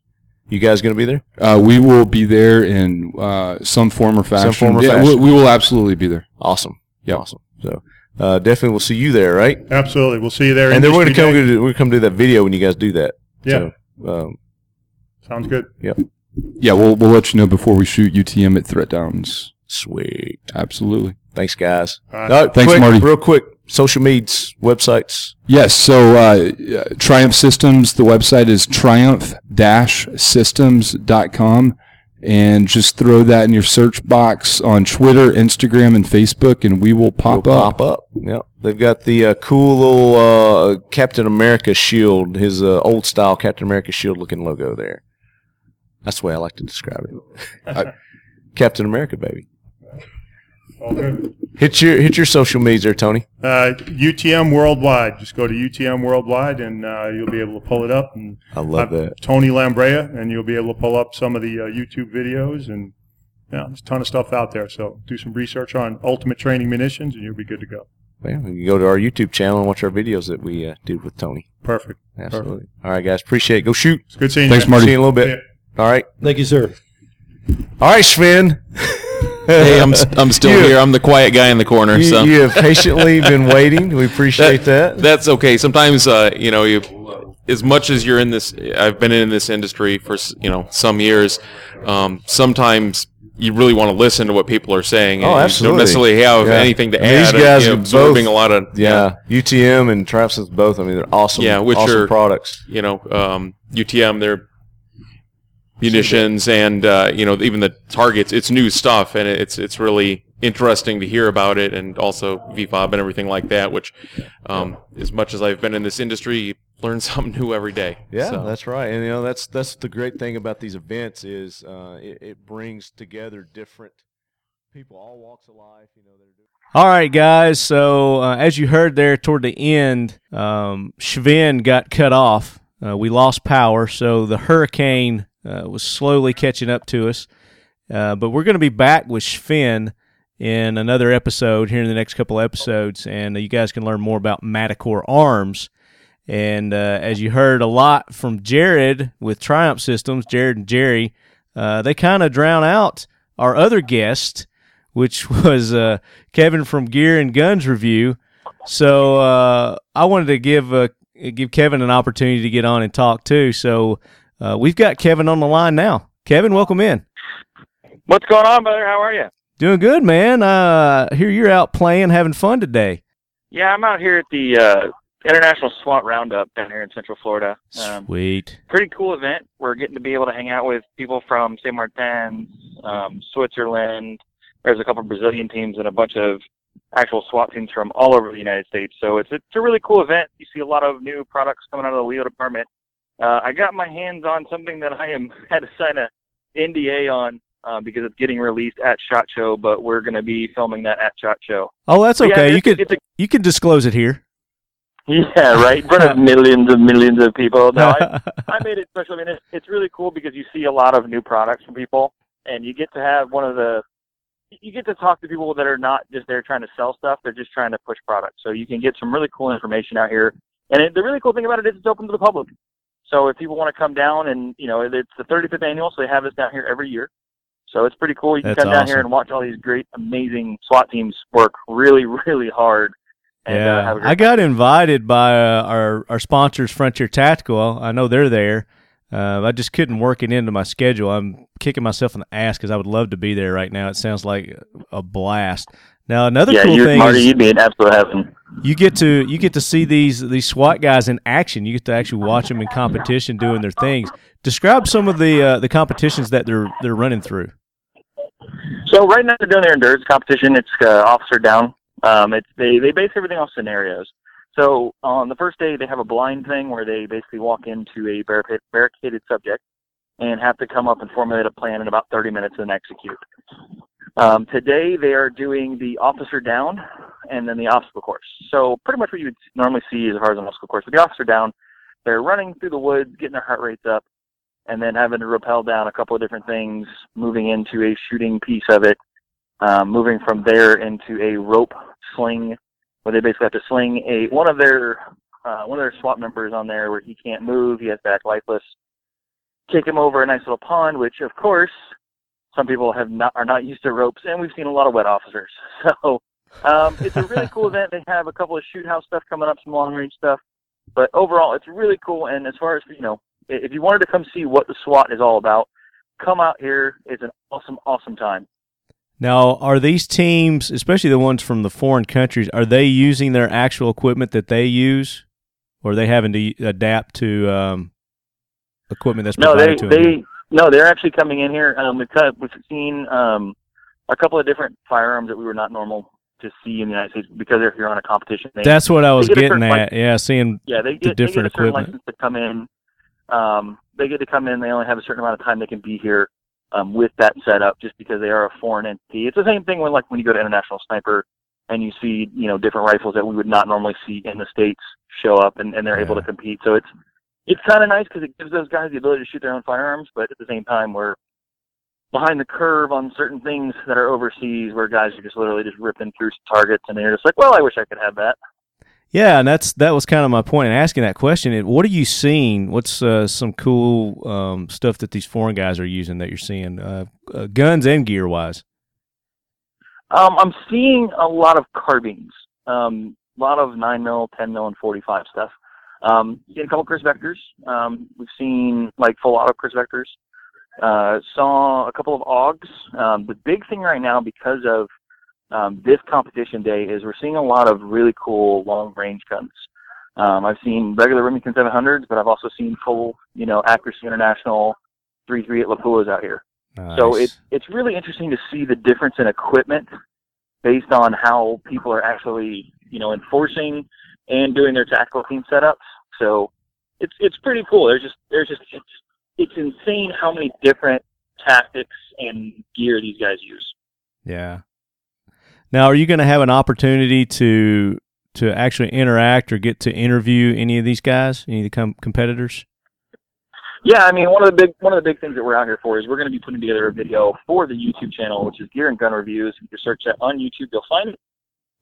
You guys going to be there? uh, we will be there in uh, some form or fashion. Some form or yeah, fashion. We, we will absolutely be there. Awesome. Yeah. Awesome. So uh, definitely we'll see you there, right? Absolutely. We'll see you there. And then we're going to come Day. we're gonna come do that video when you guys do that. Yeah, So, um, sounds good. Yeah, we'll we'll let you know before we shoot UTM at Threat Downs. sweet. Absolutely. Thanks, guys. All right. Uh, Thanks, quick, Marty. Real quick, social medias, websites. Yes. So uh, uh, Triumph Systems, the website is triumph-systems.com. And just throw that in your search box on Twitter, Instagram, and Facebook, and we will pop will up. pop up. Yep. They've got the uh, cool little uh, Captain America shield, his uh, old style Captain America shield looking logo there. That's the way I like to describe it. I- Captain America, baby. All good. Hit your hit your social medias there, Tony. Uh, UTM Worldwide. Just go to UTM Worldwide, and uh, you'll be able to pull it up. And I love uh, that. Tony Lambraia, and you'll be able to pull up some of the uh, YouTube videos, and yeah, there's a ton of stuff out there. So do some research on Ultimate Training Munitions, and you'll be good to go. Well, you can go to our YouTube channel and watch our videos that we uh, did with Tony. Perfect. Absolutely. All right, guys. Appreciate it. Go shoot. It's good seeing Thanks, you. Marty. See you in a little bit. Yeah. All right. Thank you, sir. All right, Sven. Hey, I'm I'm still You- here. I'm the quiet guy in the corner. You, so you have patiently been waiting. We appreciate that. that's okay. Sometimes, uh, you know, you as much as you're in this, I've been in this industry for you know some years. Um, sometimes you really want to listen to what people are saying. Oh, and absolutely. You don't necessarily have Yeah. anything to And these add. guys you know, are absorbing both- a lot of Yeah, UTM and Trapsmith both. I mean, they're awesome. Yeah, which awesome are- products. you know, um, UTM, their munitions, and uh, you know, even the targets. It's new stuff, and it's it's really interesting to hear about it, and also VFOB and everything like that. Which, um, as much as I've been in this industry, you learn something new every day. Yeah, So, that's right. And you know, that's that's the great thing about these events is uh, it, it brings together different people, all walks of life. You know, that are doing. All right, guys. So uh, as you heard there toward the end, um, Sven got cut off. Uh, we lost power, so the hurricane uh, was slowly catching up to us. Uh, but we're going to be back with Sven in another episode here in the next couple episodes, and you guys can learn more about Manticore Arms. And uh, as you heard a lot from Jared with Triumph Systems, Jared and Jerry, uh, they kind of drown out our other guest, which was uh, Kevin from Gear and Guns Review. So uh, I wanted to give give Kevin an opportunity to get on and talk too. So uh, we've got Kevin on the line now. Kevin, welcome in. What's going on, brother? How are you? Doing good, man. Uh, hear you're out playing, having fun today. Yeah, I'm out here at the uh, International SWAT Roundup down here in Central Florida. Um, Sweet. pretty cool event. We're getting to be able to hang out with people from St. Martin, um, Switzerland. There's a couple Brazilian teams and a bunch of actual SWAT teams from all over the United States. So it's it's a really cool event. You see a lot of new products coming out of the LEO department. Uh, I got my hands on something that I am had to sign a NDA on uh, because it's getting released at Shot Show, but we're going to be filming that at Shot Show. Oh, that's But yeah, okay. you could a you can disclose it here. Yeah, right. In front of millions and millions of people. No, I, I made it special. I mean, it's, it's really cool because you see a lot of new products from people, and you get to have one of the, you get to talk to people that are not just there trying to sell stuff; they're just trying to push products. So you can get some really cool information out here. And it, the really cool thing about it is it's open to the public. So if people want to come down, and you know, it's the 35th annual, so they have us down here every year. So it's pretty cool. You can That's come down here and watch all these great, amazing SWAT teams work really, really hard. And, uh, have yeah, great I got invited by uh, our our sponsors, Frontier Tactical. I know they're there. Uh, I just couldn't work it into my schedule. I'm kicking myself in the ass because I would love to be there right now. It sounds like a blast. Now another yeah, cool thing Marty, is you'd be in absolute heaven. You get to you get to see these these SWAT guys in action. You get to actually watch them in competition doing their things. Describe some of the uh, the competitions that they're they're running through. So right now they're doing their endurance competition. It's uh, officer down. Um, it's they they base everything off scenarios. So on the first day they have a blind thing where they basically walk into a barricaded, subject and have to come up and formulate a plan in about 30 minutes and execute. Um, today they are doing the officer down and then the obstacle course. So pretty much what you would normally see as far as an obstacle course. With the officer down, they're running through the woods, getting their heart rates up, and then having to rappel down a couple of different things, moving into a shooting piece of it, um, moving from there into a rope sling, where they basically have to sling a one of their uh, one of their SWAT members on there where he can't move, he has act lifeless. Kick him over a nice little pond, which of course some people have not are not used to ropes, and we've seen a lot of wet officers. So um, it's a really cool event. They have a couple of shoot house stuff coming up, some long range stuff, but overall it's really cool. And as far as you know, if you wanted to come see what the SWAT is all about, come out here. It's an awesome, awesome time. Now, are these teams, especially the ones from the foreign countries, are they using their actual equipment that they use, or are they having to adapt to um, equipment that's No, they provided to them? they no, they're actually coming in here. Um, we've cut, we've seen um, a couple of different firearms that we were not normal to see in the United States because they're here on a competition. They, That's what I was get getting at. license- Yeah, seeing Yeah, they the get, they get different a equipment. license to come in. Um, they get to come in. They only have a certain amount of time they can be here um, with that setup, just because they are a foreign entity. It's the same thing when, like, when you go to International Sniper and you see, you know, different rifles that we would not normally see in the states show up, and, and they're able to compete. So it's it's kind of nice because it gives those guys the ability to shoot their own firearms, but at the same time, we're behind the curve on certain things that are overseas, where guys are just literally just ripping through targets, and they're just like, well, I wish I could have that. Yeah, and that's that was kind of my point in asking that question. What are you seeing? What's uh, some cool um, stuff that these foreign guys are using that you're seeing, uh, uh, guns and gear wise? Um, I'm seeing a lot of carbines, um, a lot of nine mil, ten mil, and forty five stuff. Um, seen a couple Kriss Vectors. Um, we've seen like full auto Kriss Vectors. Uh, saw a couple of AUGs. Um, the big thing right now because of um, this competition day is we're seeing a lot of really cool long range guns. Um, I've seen regular Remington 700s, but I've also seen full, you know, accuracy international 338 Lapuas out here. So it, it's really interesting to see the difference in equipment based on how people are actually, you know, enforcing and doing their tactical team setups. So it's it's pretty cool. There's just there's just it's, insane how many different tactics and gear these guys use. Yeah. Now, are you going to have an opportunity to to actually interact or get to interview any of these guys, any of the com- competitors? Yeah, I mean one of the big one of the big things that we're out here for is we're going to be putting together a video for the YouTube channel, which is Gear and Gun Reviews. If you search that on YouTube, you'll find it.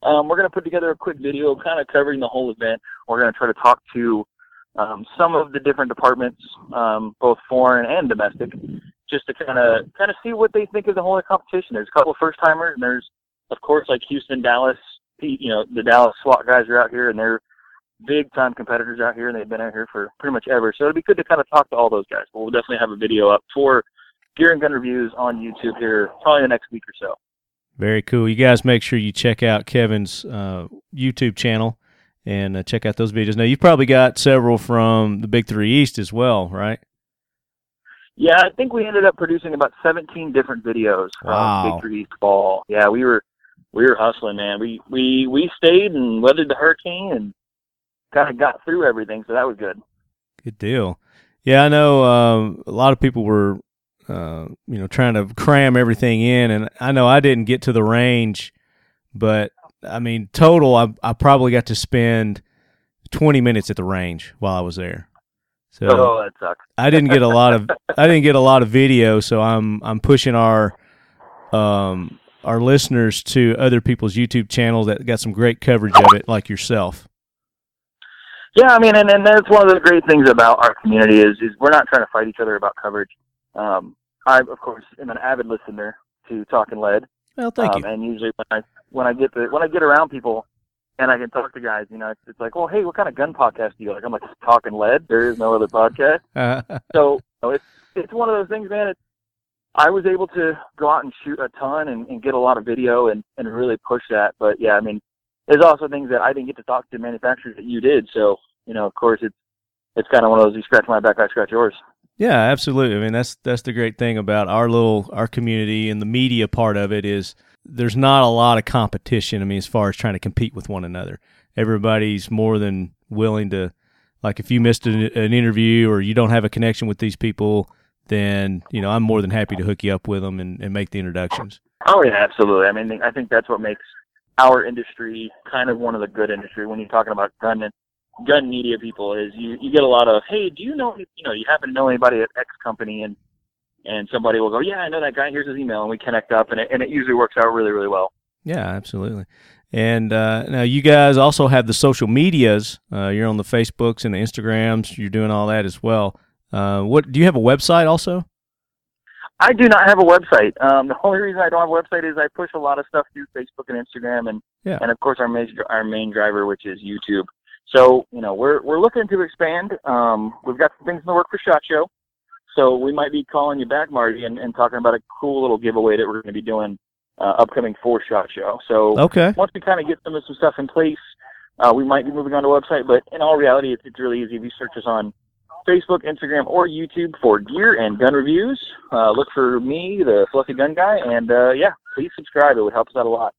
Um, we're going to put together a quick video, kind of covering the whole event. We're going to try to talk to um, some of the different departments, um, both foreign and domestic, just to kind of kind of see what they think of the whole competition. There's a couple first timers, and there's of course like Houston, Dallas. You know, the Dallas SWAT guys are out here, and they're big time competitors out here, and they've been out here for pretty much ever. So it'd be good to kind of talk to all those guys. But we'll definitely have a video up for Gear and Gun Reviews on YouTube here, probably the next week or so. Very cool. You guys make sure you check out Kevin's uh, YouTube channel and uh, check out those videos. Now, you've probably got several from the Big Three East as well, right? Yeah, I think we ended up producing about 17 different videos from Wow. Big Three East Fall. Yeah, we were we were hustling, man. We we we stayed and weathered the hurricane and kind of got through everything, so that was good. Good deal. Yeah, I know um, a lot of people were, uh, you know, trying to cram everything in, and I know I didn't get to the range, but I mean, total, I, I probably got to spend 20 minutes at the range while I was there. So oh, that sucks. I didn't get a lot of I didn't get a lot of video, so I'm I'm pushing our um our listeners to other people's YouTube channels that got some great coverage of it, like yourself. Yeah, I mean, and, and that's one of the great things about our community is is we're not trying to fight each other about coverage. Um, I, of course, am an avid listener to Talking Lead. Well, thank um, And usually when I when I get to when I get around people and I can talk to guys, you know, it's, it's like, well, hey, what kind of gun podcast do you like? I'm like, Talking Lead. There is no other podcast. Uh-huh. So you know, it's it's one of those things, man. It's, I was able to go out and shoot a ton and, and get a lot of video and, and really push that. But yeah, I mean, there's also things that I didn't get to talk to manufacturers that you did. So you know, of course, it's it's kind of one of those you scratch my back, I scratch yours. Yeah, absolutely. I mean, that's that's the great thing about our little our community and the media part of it is there's not a lot of competition. I mean, as far as trying to compete with one another, everybody's more than willing to. Like, if you missed an, an interview or you don't have a connection with these people, then you know I'm more than happy to hook you up with them and, and make the introductions. Oh yeah, absolutely. I mean, I think that's what makes our industry kind of one of the good industry when you're talking about gun gun media people is you you get a lot of hey, do you know you know you happen to know anybody at X company and and somebody will go yeah I know that guy here's his email and we connect up and it and it usually works out really really well. Yeah, absolutely. And uh, now you guys also have the social medias. Uh, you're on the Facebooks and the Instagrams. You're doing all that as well. Uh, what do you have a website also? I do not have a website. Um, the only reason I don't have a website is I push a lot of stuff through Facebook and Instagram, and Yeah. and of course our main our main driver, which is YouTube. So you know we're we're looking to expand. Um, we've got some things in the work for Shot Show, so we might be calling you back, Marty, and, and talking about a cool little giveaway that we're going to be doing uh, upcoming for Shot Show. So Okay. once we kind of get some of some stuff in place, uh, we might be moving on to a website. But in all reality, it's, it's really easy. If you search us on Facebook, Instagram, or YouTube for gear and gun reviews, uh, look for me, the Fluffy Gun Guy, and uh, yeah, please subscribe. It would help us out a lot.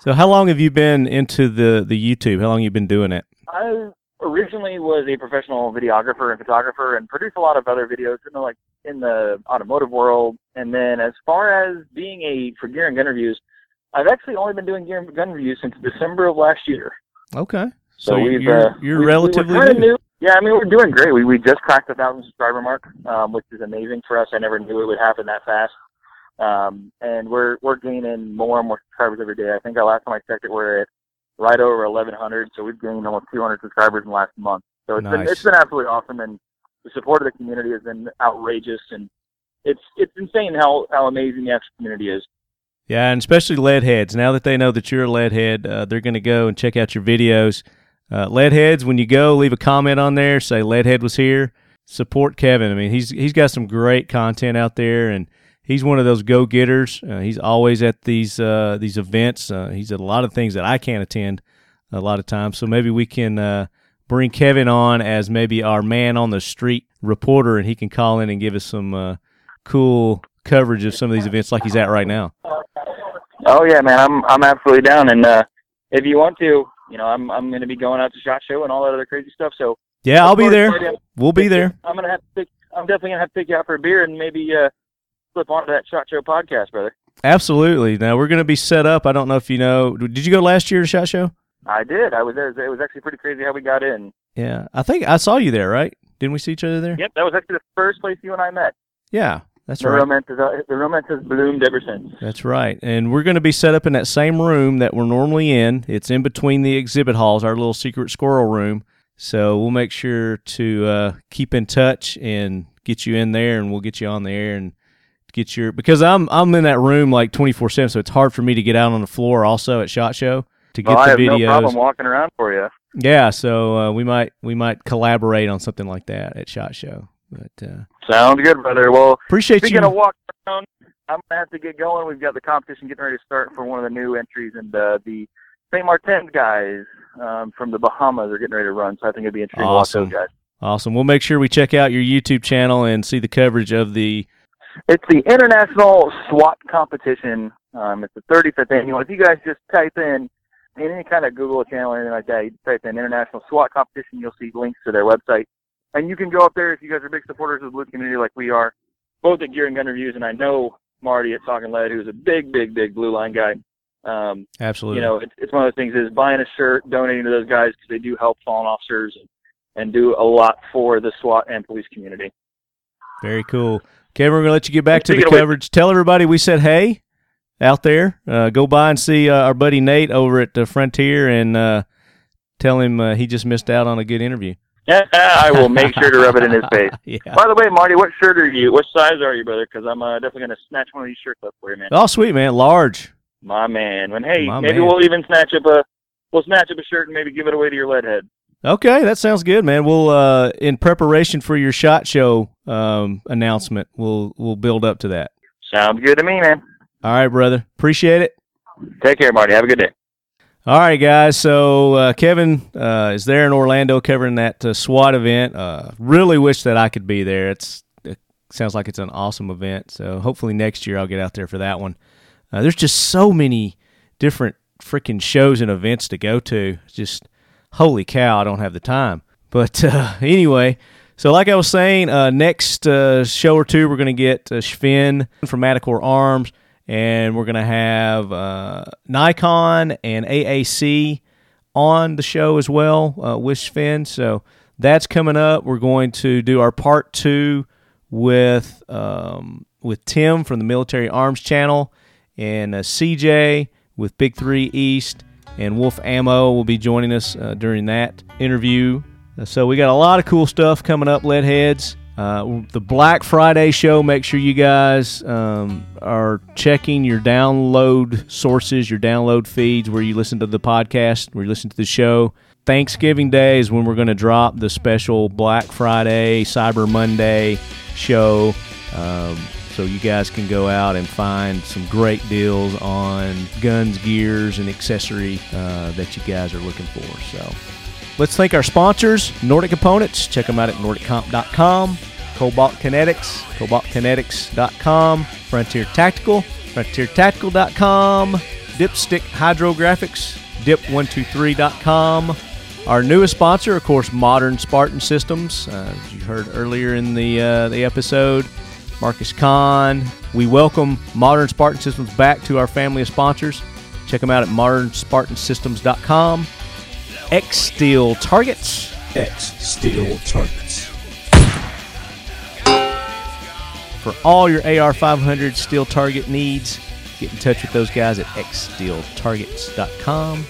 So how long have you been into the the YouTube? How long have you been doing it? I originally was a professional videographer and photographer and produced a lot of other videos, you know, like in the automotive world. And then as far as being a for gear and gun reviews, I've actually only been doing gear and gun reviews since December of last year. Okay. So, So we've you're- uh, you're we- we relatively kinda new. Yeah, I mean we're doing great. We we just cracked the thousand subscriber mark, um, which is amazing for us. I never knew it would happen that fast. Um, and we're we're gaining more and more subscribers every day. I think the last time I checked it, we're at right over 1,100. So we've gained almost 200 subscribers in the last month. So it's been it's been absolutely awesome, and the support of the community has been outrageous, and it's it's insane how how amazing the actual community is. Yeah, and especially lead heads. Now that they know that you're a lead head, uh, they're going to go and check out your videos. Uh, lead heads, when you go, leave a comment on there. Say Leadhead was here. Support Kevin. I mean, he's he's got some great content out there, and he's one of those go getters. Uh, he's always at these uh, these events. Uh, he's at a lot of things that I can't attend a lot of times. So maybe we can uh, bring Kevin on as maybe our man on the street reporter, and he can call in and give us some uh, cool coverage of some of these events like he's at right now. Oh yeah, man, I'm I'm absolutely down. And uh, if you want to, you know, I'm I'm going to be going out to Shot Show and all that other crazy stuff. So Yeah, I'll be there. We'll be there. I'm gonna have to. Pick, I'm definitely gonna have to take you out for a beer and maybe uh, flip onto that Shot Show podcast, brother. Absolutely. Now we're going to be set up. I don't know if you know. Did you go last year to Shot Show? I did. I was there. It was actually pretty crazy how we got in. Yeah, I think I saw you there. Right? Didn't we see each other there? Yep, that was actually the first place you and I met. Yeah, that's the right. romance is uh, the romance has bloomed ever since. That's right. And we're going to be set up in that same room that we're normally in. It's in between the exhibit halls, our little secret squirrel room. So we'll make sure to uh, keep in touch and get you in there, and we'll get you on the air and get your because I'm I'm in that room like 24 seven, so it's hard for me to get out on the floor also at Shot Show to get Well, I the have videos. no problem walking around for you. Yeah, so uh, we might we might collaborate on something like that at Shot Show. But uh, Sounds good, brother. Well, appreciate speaking you. of walking around, I'm gonna have to get going. We've got the competition getting ready to start for one of the new entries, and uh, the St. Martin's guys um, from the Bahamas are getting ready to run. So I think it'd be interesting Awesome. to watch those guys. Awesome. We'll make sure we check out your YouTube channel and see the coverage of the. It's the International SWAT Competition. Um, it's the 35th annual. If you guys just type in in any kind of Google channel or anything like that, you type in International SWAT Competition, you'll see links to their website. And you can go up there if you guys are big supporters of the blue community like we are, both at Gear and Gun Reviews, and I know Marty at Talking Lead, who's a big, big, big blue line guy. Um, Absolutely. you know, it's, it's one of those things is buying a shirt, donating to those guys because they do help fallen officers and, and do a lot for the SWAT and police community. Very cool. Kevin, we're going to let you get back to the Speaking of which- coverage. Tell everybody we said hey out there. Uh, go by and see uh, our buddy Nate over at the Frontier and uh, tell him uh, he just missed out on a good interview. Yeah, I will make sure to rub it in his face. Yeah. By the way, Marty, what shirt are you? What size are you, brother? Because I'm uh, definitely going to snatch one of these shirts up for you, man. Oh, sweet, man. Large. My man. When hey, My maybe man. we'll even snatch up a we'll snatch up a shirt and maybe give it away to your lead head. Okay, that sounds good, man. We'll uh, in preparation for your shot show um, announcement, we'll we'll build up to that. Sounds good to me, man. All right, brother. Appreciate it. Take care, Marty. Have a good day. All right, guys. So uh, Kevin uh, is there in Orlando covering that uh, SWAT event. Uh, really wish that I could be there. It's it sounds like it's an awesome event. So hopefully next year I'll get out there for that one. Uh, there's just so many different freaking shows and events to go to. Just holy cow, I don't have the time. But uh, anyway, so like I was saying, uh, next uh, show or two we're going to get uh, from Manticore Arms, and we're going to have uh, Nikon and AAC on the show as well uh, with Finn. So that's coming up. We're going to do our part two with um, with Tim from the Military Arms Channel and uh, CJ with Big Three East and Wolf Ammo will be joining us uh, during that interview. Uh, so we got a lot of cool stuff coming up, Leadheads. Uh, the Black Friday show. Make sure you guys um, are checking your download sources, your download feeds, where you listen to the podcast, where you listen to the show. Thanksgiving Day is when we're going to drop the special Black Friday, Cyber Monday show. Um, so you guys can go out and find some great deals on guns, gears, and accessory uh, that you guys are looking for. So let's thank our sponsors, Nordic Components. Check them out at nordiccomp.com. Cobalt Kinetics, cobaltkinetics.com. Frontier Tactical, frontiertactical.com. Dipstick Hydrographics, dip123.com. Our newest sponsor, of course, Modern Spartan Systems. Uh, as you heard earlier in the uh, the episode, Marcus Kahn. We welcome Modern Spartan Systems back to our family of sponsors. Check them out at modernspartansystems.com. X Steel Targets. X Steel Targets. For all your AR 500 steel target needs, get in touch with those guys at xsteeltargets.com.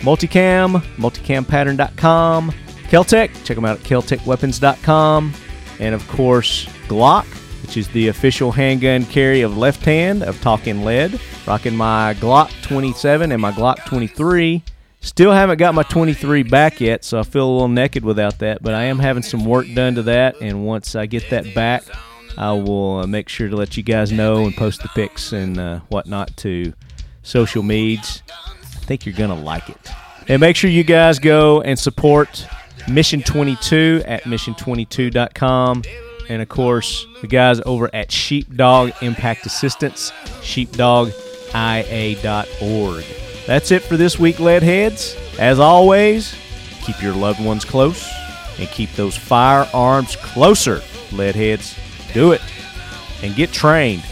Multicam, multicampattern.com. Keltec, check them out at keltecweapons.com. And of course, Glock, which is the official handgun carry of Left Hand of Talking Lead. Rocking my Glock 27 and my Glock 23. Still haven't got my 23 back yet, so I feel a little naked without that, but I am having some work done to that, and once I get that back, I will uh, make sure to let you guys know and post the pics and uh, whatnot to social medias. I think you're going to like it. And make sure you guys go and support Mission 22 at mission22.com. And of course, the guys over at Sheepdog Impact Assistance, sheepdogia.org. That's it for this week, Leadheads. As always, keep your loved ones close and keep those firearms closer, Leadheads. Do it and get trained.